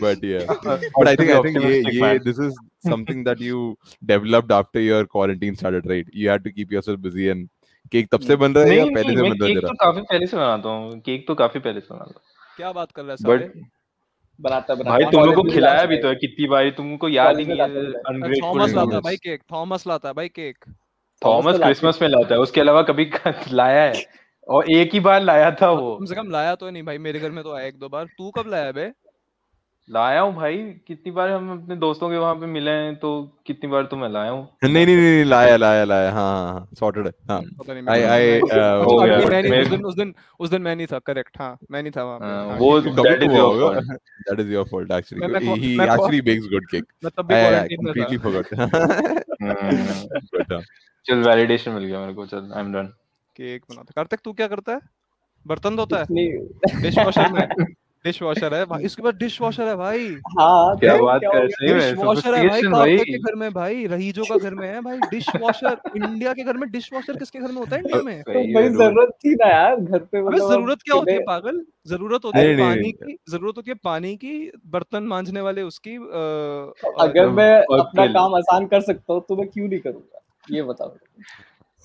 Speaker 1: but yeah but I think I think ये ये this is something that you developed after your quarantine started right you had to keep yourself busy and cake तब से बन रहा है या
Speaker 3: तो
Speaker 1: पहले से बन रहा है
Speaker 3: केक तो काफ़ी पहले से बनाता हूँ। केक तो काफ़ी पहले से बनाता हूँ।
Speaker 2: क्या बात कर रहा है
Speaker 4: बनाता बनाता।
Speaker 3: भाई तुम लोग को
Speaker 4: में
Speaker 3: खिलाया
Speaker 4: लाता
Speaker 3: भी तो है कितनी बारी तुमको याद ही नहीं है।
Speaker 2: थॉमस लाता है भाई केक थॉमस लाता है भाई केक।
Speaker 3: थॉमस
Speaker 4: तो
Speaker 3: क्रिसमस में लाता है उसके अलावा कभी लाया है। और एक ही बार लाया था वो।
Speaker 2: कम से कम लाया तो नहीं भाई मेरे घर में तो आया एक दो बार। तू कब लाया बे?
Speaker 3: लाया हूँ भाई कितनी बार हम अपने दोस्तों के वहाँ पे मिले हैं तो कितनी बार तो मैं लाया हूँ।
Speaker 1: नहीं नहीं नहीं नहीं, लाया लाया लाया हाँ हाँ सॉर्टेड है हाँ।
Speaker 2: मेरे
Speaker 1: I,
Speaker 2: घर में-
Speaker 1: uh,
Speaker 3: हो गया,
Speaker 2: मैं नहीं- उस दिन उस दिन उस दिन मैं नहीं था करेक्ट हाँ मैं नहीं था वहाँ पे
Speaker 3: हाँ,
Speaker 2: हाँ,
Speaker 3: वो
Speaker 2: है।
Speaker 1: bakes good cake.
Speaker 2: मैं तब भी
Speaker 1: I, I
Speaker 2: क्वारंटीन में था।
Speaker 1: completely forgot.
Speaker 3: Hmm, <laughs> <laughs>
Speaker 1: but uh,
Speaker 3: चल वैलिडेशन मिल गया मेरे को चल आई एम डन
Speaker 2: केक बनाता। कार्तिक तू क्या करता है? बर्तन धोता है?
Speaker 4: नहीं।
Speaker 2: डिश वॉशर में? <laughs> डिश वॉशर है भाई इसके बाद डिश वॉशर है भाई।
Speaker 4: हाँ
Speaker 3: क्या बात कर
Speaker 4: हो
Speaker 3: सही में
Speaker 2: डिश वॉशर है भाई कार्तिक के घर में भाई रहीजों का घर में है भाई। डिश वॉशर इंडिया के घर में डिश वॉशर किसके घर में होता है इंडिया में?
Speaker 4: तो भाई ज़रूरत थी ना यार घर पे मतलब
Speaker 2: ज़रूरत क्या होती है पागल? ज़रूरत होती है पानी की ज़रूरत होती है पानी की बर्तन मांझने वाले उसकी
Speaker 4: अगर मैं अपना काम आसान कर सकता हूँ तो मैं क्यों नहीं करूँगा? ये बताओ।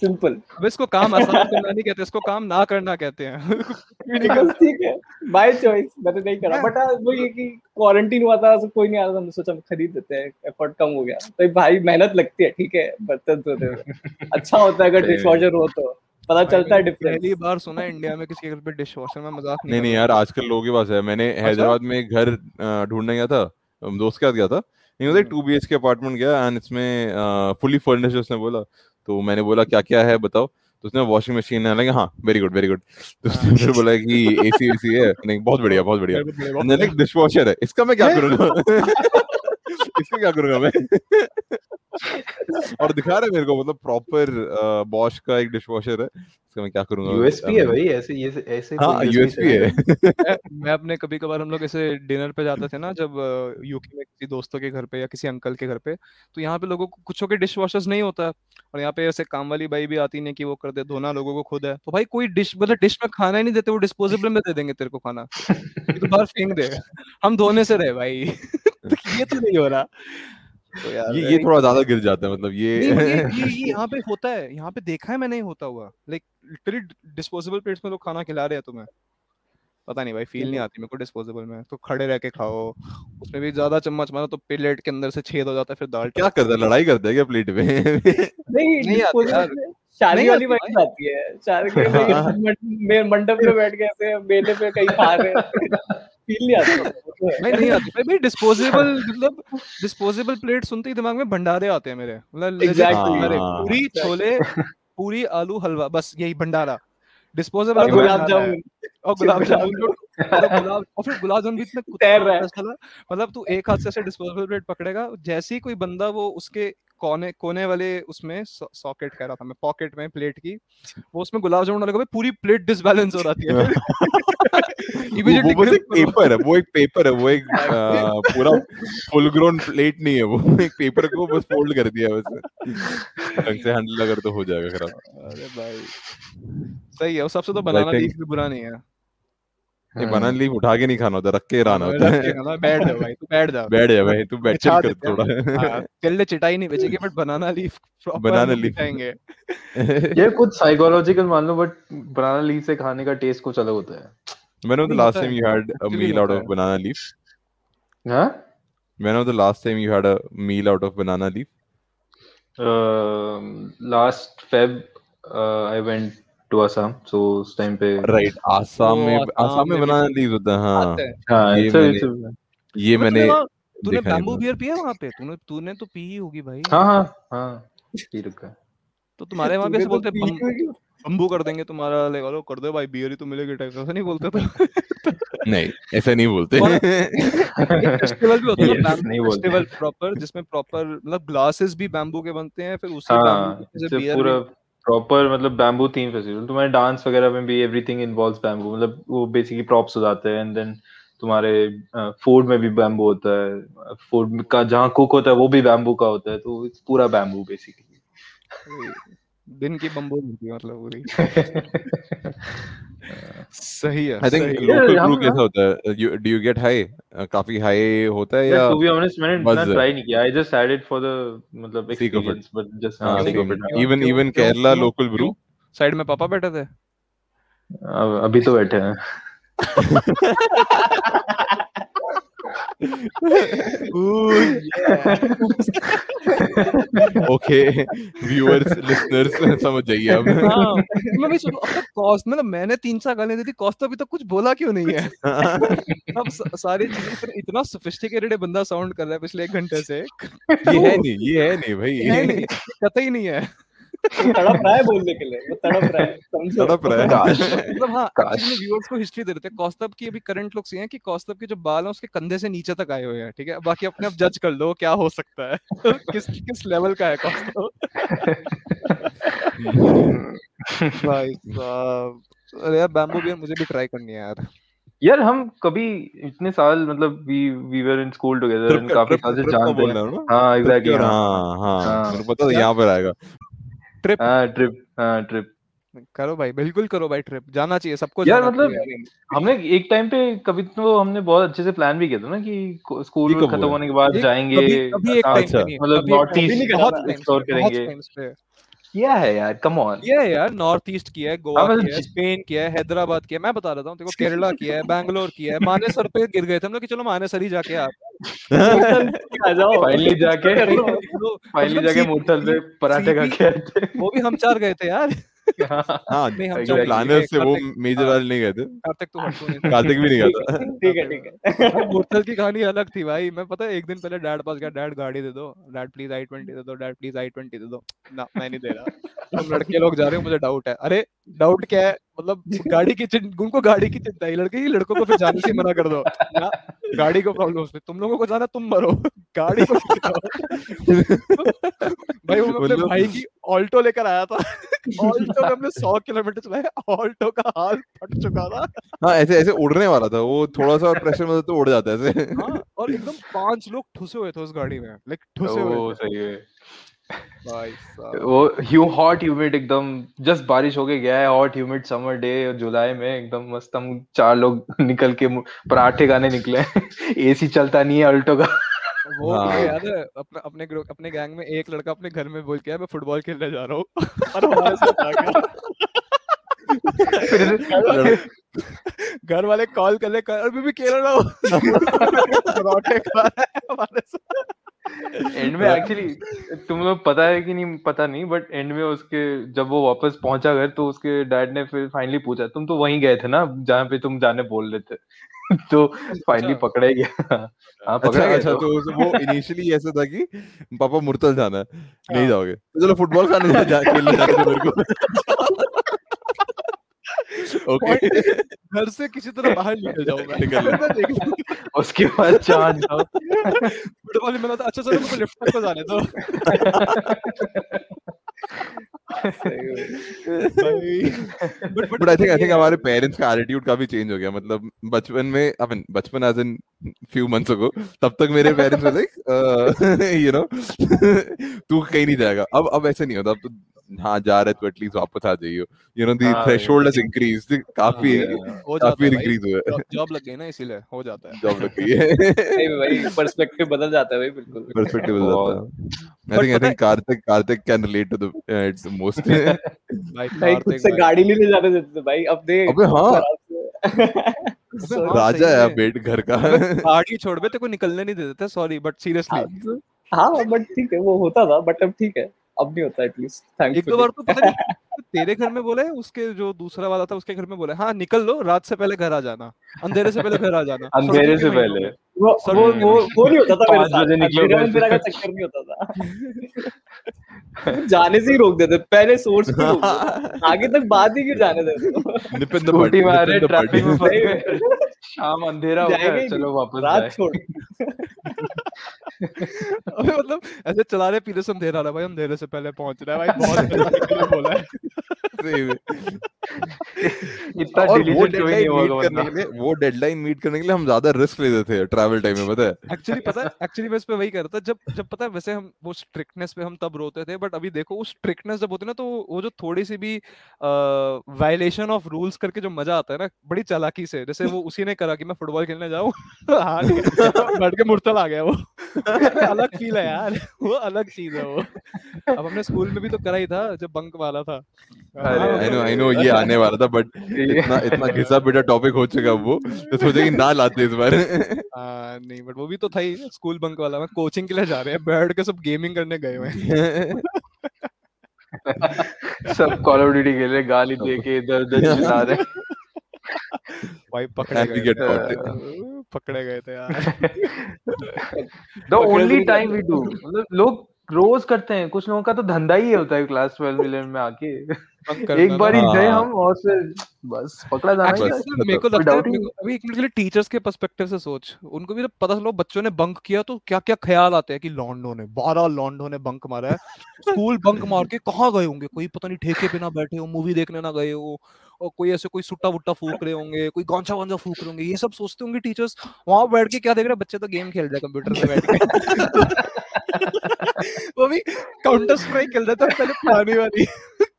Speaker 4: सिंपल।
Speaker 2: अब इसको काम आसान करना नहीं कहते इसको काम ना करना कहते हैं। <laughs>
Speaker 4: ठीक है बाय चॉइस मैंने नहीं करा। बट वो ये कि क्वारंटीन हुआ था तो कोई नहीं आ रहा था हमने सोचा खरीद देते हैं एफर्ट कम हो गया। तो भाई मेहनत लगती है ठीक है बर्तन धोते में <laughs> अच्छा होता है अगर
Speaker 3: सही
Speaker 4: डिश वॉशर हो तो पता चलता है डिफरेंस
Speaker 2: पहली बार सुना इंडिया में किसी के घर पे डिश वॉशर में मज़ाक नहीं
Speaker 1: नहीं यार आजकल लोगों के पास है। मैंने
Speaker 2: अच्छा?
Speaker 1: हैदराबाद में घर ढूँढने गया था दोस्त के साथ गया था। नहीं two B H K apartment गया एंड इसमें फुली फर्निश्ड उसने बोला। तो मैंने बोला क्या क्या है बताओ? तो उसने वॉशिंग मशीन है हाँ वेरी गुड वेरी गुड तो उसने फिर बोला कि एसी सी है। नहीं बहुत बढ़िया बहुत बढ़िया। लाइक डिश वॉशर है। इसका मैं क्या <laughs> करूँगा? <laughs> इसका क्या करूँगा मैं? <laughs> और दिखा रहा है मेरे को मतलब प्रॉपर बॉश का एक डिश वॉशर है। इसका मैं क्या करूँगा?
Speaker 3: यूएसपी है भाई ऐसे ये ऐसे
Speaker 1: हाँ यूएसपी
Speaker 3: है। <laughs>
Speaker 2: मैं अपने कभी कभार हम लोग ऐसे डिनर पे जाते थे ना जब यूके में किसी दोस्तों के घर पे या किसी अंकल के घर पे तो यहाँ पे लोगों को कुछ के डिश वॉशर्स नहीं होता। है और यहाँ पे ऐसे काम वाली बाई भी आती नहीं कि वो कर दे धोना लोगों को खुद है। तो भाई कोई डिश मतलब डिश में खाना ही नहीं देते वो डिस्पोजेबल में दे देंगे तेरे को खाना। तो बाहर फेंक दे। <laughs> हम धोने से रहे भाई। <laughs> तो ये तो नहीं हो रहा। तो यार
Speaker 1: ये ये थोड़ा ज़्यादा गिर जाता है मतलब
Speaker 2: ये <laughs>
Speaker 1: ये
Speaker 2: ये यहाँ पे होता है यहाँ पे देखा है मैंने होता हुआ। लाइक लिटरली डिस्पोजेबल प्लेट्स में लोग खाना खिला रहे हैं तुम्हें। पता नहीं भाई फील नहीं आती मेरे को डिस्पोजेबल में। तो खड़े रह के खाओ। उसमें भी ज़्यादा चम्मच मारो तो प्लेट के अंदर से छेद हो जाता है फिर दाल
Speaker 1: क्या करता है? लड़ाई करता है क्या प्लेट में <laughs>
Speaker 4: नहीं
Speaker 2: नहीं
Speaker 4: शादी वाली वाइब आती है। शादी के <laughs> में मंडप में बैठ के ऐसे मेले पे कहीं खा रहे हैं। फील नहीं आता। <laughs>
Speaker 2: नहीं नहीं आती भाई भाई डिस्पोजेबल मतलब डिस्पोजेबल प्लेट सुनते ही दिमाग में भंडारे आते हैं मेरे मतलब
Speaker 4: Exactly.
Speaker 1: हाँ।
Speaker 2: पूरी छोले पूरी आलू हलवा बस यही भंडारा डिस्पोजेबल
Speaker 4: गुलाब जामुन
Speaker 2: और गुलाब <laughs> जामुन और गुलाब और फिर गुलाब जामुन भी इतना
Speaker 4: तैर रहा है।
Speaker 2: मतलब तू एक हाथ से ऐसे डिस्पोजेबल प्लेट पकड़ेगा जैसे ही कोई बंदा वो उसके कोने कोने वाले उसमें सॉकेट कह रहा था मैं पॉकेट में प्लेट की। <laughs> वो उसमें गुलाब जामुन डालेगा पूरी प्लेट डिसबैलेंस हो <laughs> जाती है।
Speaker 1: वो, वो बस एक पेपर है वो एक पेपर है वो एक <laughs> पूरा फुल ग्रोन प्लेट नहीं है वो एक पेपर को बस फोल्ड कर दिया बस ढंग से हैंडल अगर तो हो जाएगा खराब।
Speaker 2: अरे भाई। सही है उस सबसे तो बनाना भी बुरा नहीं है।
Speaker 1: ये बनाना लीफ उठा के नहीं खाना होता रख के रहना होता है
Speaker 2: बैठ जा भाई तू बैठ जा
Speaker 1: बैठ जा भाई तू बैठ चिल कर थोड़ा
Speaker 2: हाँ, तेरे लिए चिटाई नहीं बेचेगी but banana leaf
Speaker 1: Banana leaf.
Speaker 2: बिछाएँगे
Speaker 3: ये कुछ साइकोलॉजिकल मान लो बट बनाना लीफ से खाने का टेस्ट कुछ अलग होता है
Speaker 1: When was the
Speaker 2: नहीं
Speaker 1: last
Speaker 2: होता
Speaker 1: time
Speaker 2: है,
Speaker 1: you had a
Speaker 2: actually
Speaker 1: meal out
Speaker 2: होता
Speaker 1: of
Speaker 2: है।
Speaker 1: banana leaf?
Speaker 3: हाँ
Speaker 1: When was the last time you had a meal out of banana leaf?
Speaker 3: Last Feb I went to Assam so उस time पे
Speaker 1: Right, Assam में
Speaker 2: आसाम
Speaker 1: आसाम में
Speaker 2: में भी
Speaker 1: होता है। हाँ
Speaker 2: हैं।
Speaker 3: हाँ
Speaker 1: ये मैंने-
Speaker 2: तूने
Speaker 1: है
Speaker 2: बैम्बू बियर पिया वहाँ पे? तूने तूने तो पी ही होगी भाई।
Speaker 3: हाँ हाँ हाँ पी रखा
Speaker 2: तो तुम्हारे वहाँ
Speaker 4: तूने
Speaker 2: ऐसे
Speaker 4: तो
Speaker 2: बोलते
Speaker 4: पी
Speaker 2: बम- बम्बू कर देंगे तुम्हारा ले लो कर दो भाई बियर ही तो मिलेगी टाइप ऐसा नहीं बोलते तो
Speaker 1: नहीं ऐसा नहीं बोलते।
Speaker 2: फेस्टिवल भी होता है
Speaker 3: नहीं बोलते।
Speaker 2: फेस्टिवल प्रॉपर जिसमें प्रॉपर मतलब ग्लासेस भी बैम्बू के बनते हैं फिर उसी
Speaker 3: हाँ
Speaker 2: बैम्बू से बियर
Speaker 3: पूरा प्रॉपर मतलब बैम्बू थीम फेस्टिवल तुम्हारे डांस वगैरह में भी एवरीथिंग इन्वॉल्व्स बैम्बू मतलब वो बेसिकली प्रॉप्स हो जाते हैं एंड देन तुम्हारे फ़ूड में भी बैम्बू होता है. फ़ूड का, जहाँ कुक होता है, वो भी बैम्बू का होता है. तो पूरा बैम्बू बेसिकली
Speaker 2: दिन की बम्बू होती है मतलब पूरी। <laughs> सही है
Speaker 1: आई थिंक लोकल ब्रू कैसा होता है? You do you get high काफ़ी हाई होता है या
Speaker 3: टू बी ऑनेस्ट मैंने इतना ट्राई नहीं किया। I just had it for the मतलब. एक्सपीरियंस बट जस्ट
Speaker 1: Kerala
Speaker 2: क्यों-
Speaker 1: local brew
Speaker 2: क्यों? साइड में पापा बैठे थे?
Speaker 3: अभी तो बैठे हैं। <laughs>
Speaker 1: ओके व्यूअर्स लिसनर्स समझ जाइए अब।
Speaker 2: हाँ मैं भी सुन अब तक कॉस्ट मतलब मैंने तीन चार गाली दी थी कॉस्ट अभी तक कुछ बोला क्यों नहीं है? <laughs> अब सारी चीज़ें इतना- सोफिस्टिकेटेड बंदा साउंड कर रहा है पिछले एक घंटे से।
Speaker 1: ये है नहीं ये है नहीं भाई
Speaker 2: है नहीं। कतई नहीं है।
Speaker 4: तड़प रहा है बोलने के लिए वो तड़प रहा है समझो।
Speaker 1: तड़प रहा है।
Speaker 3: काश।
Speaker 2: मतलब हाँ
Speaker 3: काश।
Speaker 2: एक्चुअली व्यूअर्स को हिस्ट्री दे देते हैं। कौस्तभ की अभी करंट लुक्स ये हैं कि कौस्तभ के जो बाल हैं उसके कंधे से नीचे तक आए हुए हैं ठीक है? बाकी अपने आप जज कर लो क्या हो सकता है। <laughs> किस किस लेवल का है कौस्तभ? <laughs> भाई साहब अरे यार बैम्बू बियर मुझे भी ट्राई करनी है यार।
Speaker 3: यार हम कभी इतने साल मतलब we we were in school together and काफ़ी साल से जानते हैं।
Speaker 1: रहा हूँ
Speaker 3: एग्जैक्टली हाँ
Speaker 1: हाँ। मेरे पता था? यहाँ पर आएगा।
Speaker 2: ट्रिप।
Speaker 3: हाँ ट्रिप हाँ ट्रिप।
Speaker 2: करो भाई बिल्कुल करो भाई ट्रिप जाना चाहिए सबको
Speaker 3: यार
Speaker 2: जाना
Speaker 3: मतलब
Speaker 2: चाहिए
Speaker 3: हमने एक टाइम पे कभी तो हमने बहुत अच्छे से प्लान भी किया था ना कि स्कूल खत्म होने के बाद जाएँगे
Speaker 2: कभी कभी एक टाइम
Speaker 1: अच्छा।
Speaker 2: पे नहीं
Speaker 3: मतलब नॉर्थ ईस्ट एक्सप्लोर करेंगे। किया है यार कम ऑन
Speaker 2: किया है यार नॉर्थ ईस्ट किया है गोवा किया है स्पेन किया है हैदराबाद किया है मैं बता रहा हूँ देखो केरला <laughs> किया है बैंगलोर किया है मानेसर पे गिर गए थे हम लोग कि चलो मानेसर ही जाके आप <laughs>
Speaker 4: आ जाओ।
Speaker 3: फाइनली जाके <laughs> फाइनली
Speaker 2: मतलब
Speaker 3: जाके मोटल पे पराठे खा के
Speaker 2: वो भी हम चार गए थे यार।
Speaker 1: हाँ जो प्लानर वो मेजर
Speaker 2: हाँ।
Speaker 1: वाले नहीं गए थे।
Speaker 2: कार्तिक तो
Speaker 1: कार्तिक भी नहीं गया था। <laughs>
Speaker 4: ठीक है ठीक है।
Speaker 2: हाँ, की कहानी अलग थी भाई। मैं पता है एक दिन पहले डैड पास गया डैड गाड़ी दे दो। डैड प्लीज़ आई ट्वेंटी दे दो। डैड प्लीज़ आई ट्वेंटी दे दो। ना मैं नहीं दे रहा। हम लड़के लोग जा रहे हो मुझे डाउट है। अरे डाउट क्या है? मतलब गाड़ी की उनको गाड़ी की चिंता है लड़के ही लड़कों को फिर जाने से मना कर दो। ना गाड़ी को प्रॉब्लम उसमें तुम लोगों को जाना तुम मरो। गाड़ी को भाई वो अपने
Speaker 1: मतलब-
Speaker 2: भाई की ऑल्टो लेकर आया था। ऑल्टो में हमने सौ किलोमीटर चलाया ऑल्टो का हाल फट चुका था।
Speaker 1: हाँ ऐसे ऐसे उड़ने वाला था वो थोड़ा सा प्रेशर में तो उड़ जाता है ऐसे।
Speaker 2: हाँ और एकदम पाँच लोग ठुसे हुए थे उस गाड़ी में लाइक ठुसे हुए
Speaker 3: सही है। वो ह्यू हॉट ह्यूमिड एकदम जस्ट बारिश होके गया है हॉट ह्यूमिड समर डे जुलाई में एकदम मस्त हम चार लोग निकल के पराठे खाने निकले <laughs> एसी चलता नहीं है अल्टो का।
Speaker 2: वो
Speaker 1: हाँ।
Speaker 2: याद है अपने अपने ग्रुप अपने गैंग में एक लड़का अपने घर में बोल के मैं फुटबॉल खेलने जा रहा हूँ। <laughs> और हमारे साथ आ गया घर वाले कॉल कर ले कर अभी भी खेल रहा हूँ। <laughs> पराठे खा रहा है हमारे साथ।
Speaker 3: एंड में एक्चुअली तुम लोग पता है कि नहीं पता नहीं बट एंड में उसके जब वो वापस पहुँचा घर तो उसके डैड ने फिर फाइनली पूछा तुम तो वहीं गए थे ना जहाँ पे तुम जाने बोल रहे थे? <laughs> तो फाइनली
Speaker 2: अच्छा।
Speaker 3: पकड़ा ही गया। हाँ
Speaker 1: अच्छा
Speaker 3: पकड़ा गया
Speaker 1: अच्छा
Speaker 3: तो।
Speaker 1: तो वो इनिशियली ऐसा था कि पापा मुर्तल जाना है नहीं
Speaker 2: हाँ।
Speaker 1: जाओगे। तो चलो फुटबॉल खाने जा, खेलने दो मेरे को। <laughs> ओके
Speaker 2: घर से किसी तरह बाहर निकल जाओ मैं।
Speaker 1: निकल <laughs>
Speaker 3: उसके बाद चाँद जाओ
Speaker 2: फुटबॉल में मैंने कहा, अच्छा सर मुझे लिफ्ट तक को जाने दो
Speaker 1: but but I think I think हमारे पेरेंट्स का एटीट्यूड काफ़ी चेंज हो गया। मतलब बचपन में आई मीन बचपन as in few months ago तब तक मेरे पेरेंट्स लाइक यू नो तू कहीं नहीं जाएगा. अब अब ऐसे नहीं होता। अब तो हाँ जा रहा है तो एटलीस्ट वापस आ जाइयो। You know
Speaker 3: the
Speaker 1: threshold has increased काफ़ी
Speaker 2: हो जाता
Speaker 1: काफ़ी
Speaker 2: है भाई
Speaker 1: इंक्रीज हुआ है।
Speaker 2: जॉब- लग गई ना इसीलिए हो जाता है।
Speaker 1: जॉब लग गई है। <laughs>
Speaker 4: नहीं भाई पर्सपेक्टिव बदल जाता है भाई बिल्कुल।
Speaker 1: Perspective हो।
Speaker 3: बहुत।
Speaker 1: जाता है I think I think Kartik Kartik can relate to the it's most
Speaker 2: भाई
Speaker 4: भाई
Speaker 2: कार्तिक
Speaker 4: से
Speaker 2: भाई।
Speaker 4: गाड़ी नहीं ले जाने देते थे भाई अब दे
Speaker 1: अबे. हाँ, <laughs> <laughs> राजा है बेट घर का।
Speaker 2: पार्टी छोड़ बे तेरे को निकलने नहीं देते थे सॉरी बट सीरियसली
Speaker 4: हाँ बट ठीक है वो होता था बट अब ठीक है। अब नहीं होता एटलीस्ट
Speaker 2: एक दो बार तो पता नहीं तेरे घर में बोले उसके जो दूसरा वाला था उसके घर में बोले हाँ निकल लो रात से पहले घर आ जाना अंधेरे से पहले घर आ जाना. <laughs>
Speaker 3: अंधेरे से पहले।
Speaker 4: वो वो वो वो नहीं होता था मेरे साथ।
Speaker 3: निकलो से।
Speaker 4: का चक्कर नहीं होता था। <laughs> जाने से ही रोक देते पहले सोर्स पे रोक देते। <laughs> आगे तक बात ही क्यों जाने देते हो?
Speaker 1: निप द बड
Speaker 3: मारे ट्रैफ़िक में शाम अंधेरा हो गया चलो वापस
Speaker 4: रात छोड़।
Speaker 2: अबे मतलब ऐसे चला रहे पीछे से अंधेरा आ रहा है भाई अंधेरे से पहले पहुँच रहा है भाई बहुत <laughs> लिए बोला है।
Speaker 3: इतना
Speaker 1: और वो
Speaker 3: डिलीटेड कोई नहीं
Speaker 1: डेडलाइन
Speaker 3: होगा
Speaker 1: करने के लिए वो डेडलाइन मीट करने के लिए हम ज़्यादा रिस्क लेते थे ट्रैवल टाइम में पता है?
Speaker 2: एक्चुअली पता है एक्चुअली मैं इस पे वही कह रहा था जब जब पता है वैसे हम वो स्ट्रिक्टनेस पे हम तब रोते थे बट अभी देखो उस स्ट्रिक्टनेस जब होती है ना तो वो जो थोड़ी सी भी वायलेशन ऑफ़ रूल्स करके जो मज़ा आता है ना बड़ी चालाकी से जैसे वो उसी ने करा कि मैं फुटबॉल खेलने जाऊँ <laughs> हाँ बैठ के मुड़तल आ गया वो। अलग फील है यार। <laughs> वो अलग चीज़ है वो। अब हमने स्कूल में भी तो करा ही था जब बंक वाला था।
Speaker 3: अरे,
Speaker 1: आई नो आई नो ये आने वाला था बट इतना इतना घिसा पिटा टॉपिक हो चुका वो तो सोचे कि ना लाते इस बार। <laughs>
Speaker 2: हाँ, नहीं बट वो भी तो था ही स्कूल बंक वाला। मैं कोचिंग के लिए जा रहे हैं बैठ के सब गेमिंग करने गए हुए हैं। <laughs>
Speaker 3: सब कॉल ऑफ़ ड्यूटी खेल रहे गाली दे के इधर उधर चिल्ला रहे
Speaker 2: भाई पकड़े पकड़े गए थे यार।
Speaker 3: The only time we do मतलब लोग रोज करते हैं कुछ लोगों का तो धंधा ही होता है क्लास 12 मिलियन में आके।
Speaker 2: बंक
Speaker 3: एक बार ही गए
Speaker 1: हाँ।
Speaker 3: हम और फिर बस पकड़ा जाना
Speaker 2: Actually,
Speaker 3: है।
Speaker 2: मेरे को लगता है अभी एक मिनट के लिए टीचर्स के पर्सपेक्टिव से सोच। उनको भी जब पता चलो बच्चों ने बंक किया तो क्या क्या ख्याल आते हैं कि लॉन्डो ने बारह लॉन्डो ने बंक मारा है। <laughs> स्कूल बंक मार के कहाँ गए होंगे? कोई पता नहीं ठेके पे ना बैठे हो मूवी देखने ना गए हो। और कोई ऐसे कोई सुट्टा वुट्टा फूक रहे होंगे कोई गांचा वांचा फूक रहे होंगे ये सब सोचते होंगे टीचर्स वहाँ बैठ के क्या देख रहे हैं? बच्चे तो गेम खेल रहे कंप्यूटर में बैठ के। <laughs> वो भी काउंटर स्ट्राइक खेल रहे थे पहले पुरानी वाली।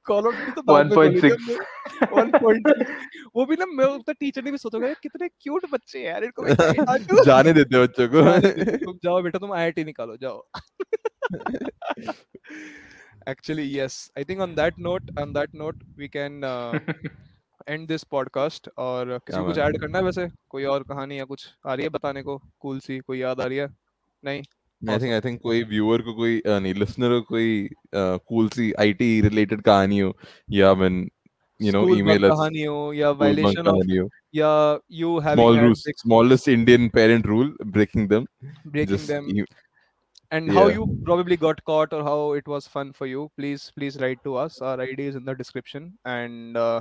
Speaker 2: कॉल तो बाद में खोली थी
Speaker 3: 1.6
Speaker 2: 1.6 वो भी ना मैं टीचर ने भी सोचा कितने क्यूट बच्चे हैं यार इनको। <laughs>
Speaker 1: जाने देते बच्चों को।
Speaker 2: तुम जाओ बेटा तुम आईआईटी निकालो जाओ। <laughs> Actually yes i think on that note on that note we can uh, end this podcast और किसी को कुछ ऐड करना है वैसे कोई और कहानी या कुछ आ रही है बताने को कूल सी कोई याद आ रही है नहीं
Speaker 1: आई थिंक आई थिंक कोई व्यूअर को कोई अ, नहीं लिसनर को कोई कूल सी आईटी रिलेटेड कहानी हो या मैं यू नो
Speaker 2: School
Speaker 1: ईमेल
Speaker 2: कहानी हो या violation of
Speaker 1: कहानी हो
Speaker 2: या you having
Speaker 1: small
Speaker 2: had
Speaker 1: rules
Speaker 2: sex
Speaker 1: smallest indian parent rule breaking them
Speaker 2: breaking
Speaker 1: just
Speaker 2: them
Speaker 1: e-
Speaker 2: and
Speaker 1: yeah.
Speaker 2: how you probably got caught or how it was fun for you please please write to us our id is in the description and uh,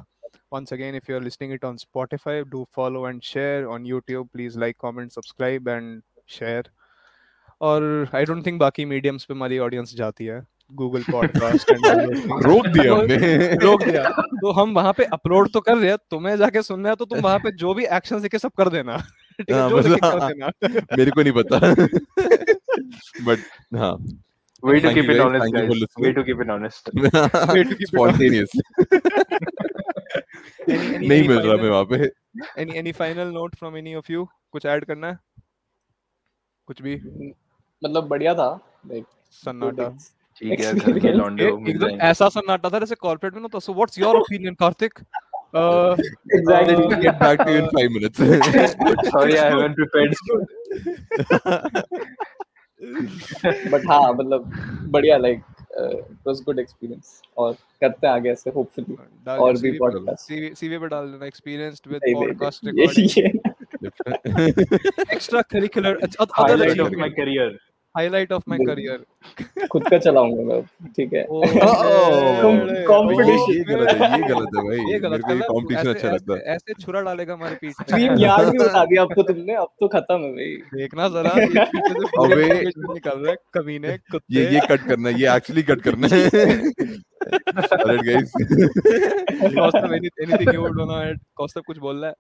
Speaker 2: once again if you're listening it on spotify do follow and share on youtube please like comment subscribe and share और I don't think बाकी mediums पे हमारी audience जाती है Google podcast
Speaker 1: रोक दिया हमने
Speaker 2: रोक दिया तो हम वहाँ पे अपलोड तो कर रहे हैं तुम्हें जाके सुनना है तो तुम वहाँ पे जो भी एक्शन लिखे सब कर है
Speaker 1: हाँ, मतलब-
Speaker 2: देना
Speaker 1: मेरे को नहीं पता बट हाँ
Speaker 3: way to keep it honest guys way to keep it honest
Speaker 2: Way to keep it
Speaker 1: spontaneous
Speaker 2: Any- any-
Speaker 1: नहीं मिल रहा मैं वहाँ पे
Speaker 2: any any final note from any of you कुछ ऐड करना है कुछ भी
Speaker 4: मतलब बढ़िया था लाइक
Speaker 2: सन्नाटा
Speaker 3: ठीक है घर के लौंडे
Speaker 2: एकदम ऐसा सन्नाटा था जैसे कॉर्पोरेट में ना तो so what's your opinion Kartik uh,
Speaker 4: exactly
Speaker 2: Uh,
Speaker 1: get back to you in five minutes
Speaker 3: sorry i haven't prepared
Speaker 4: but हाँ मतलब बढ़िया like it was good experience और करते हैं आगे ऐसे होपफुली और भी
Speaker 2: podcast CV
Speaker 4: podcast.
Speaker 2: CV CV पे डाल देना experienced with podcast recording extra curricular other recording.
Speaker 3: ये <laughs> extra
Speaker 2: curricular of my
Speaker 4: बिल्कुल।
Speaker 2: career.
Speaker 4: खुद का चलाऊँगा मैं ठीक है
Speaker 2: Oh,
Speaker 1: Oh,
Speaker 4: competition.
Speaker 1: ये गलत है ये गलत है भाई
Speaker 2: ये गलत है
Speaker 1: कंपटीशन अच्छा लगता है
Speaker 2: ऐसे- छुरा डालेगा हमारे पीठ पे
Speaker 4: स्ट्रीम याद भी बता दिया आपको तुमने अब तो खत्म है भाई
Speaker 2: देखना जरा
Speaker 1: अबे।
Speaker 2: निकल रहा है कमीने कुत्ते
Speaker 1: ये ये कट करना है ये एक्चुअली कट करना है Alright guys
Speaker 2: Kaustubh any- anything you would wanna add Kaustubh कुछ बोल रहा है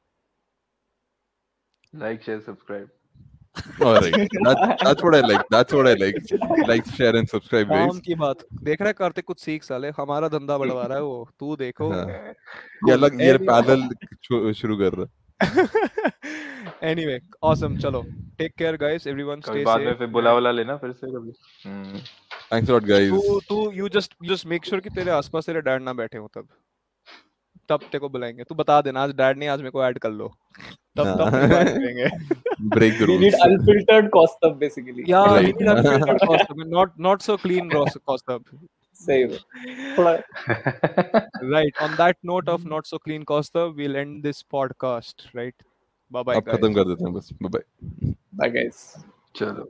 Speaker 3: Like, share, subscribe.
Speaker 1: Alright that, that's what I like that's what I like like share and subscribe
Speaker 2: काम
Speaker 1: guys
Speaker 2: की बात देख रहा है कार्तिक कुछ सीख साले हमारा धंधा बढ़वा रहा है वो तू देखो
Speaker 1: हाँ। ये अलग ये पैदल शुरू कर रहा
Speaker 2: anyway awesome चलो take care guys everyone
Speaker 3: कभी
Speaker 2: stay
Speaker 3: बाद में फिर बुला बुला लेना फिर से कभी हम्म
Speaker 1: thanks a lot guys
Speaker 2: तू तू you just you just make sure कि तेरे आसपास तेरे डैड ना बैठे हो तब तब तेरे को बुलाएँगे तू बता देना आज डैड ने आज मेरे को ऐड कर लो तब तब बुलाएँगे
Speaker 1: break
Speaker 4: rules need unfiltered cost up basically
Speaker 1: या
Speaker 2: need unfiltered cost up not not so clean
Speaker 4: cost up Save.
Speaker 2: right. On that note of not so clean Costa, we'll end this podcast, right? Bye bye.
Speaker 1: Bye guys.
Speaker 4: Bye guys.
Speaker 3: Chalo.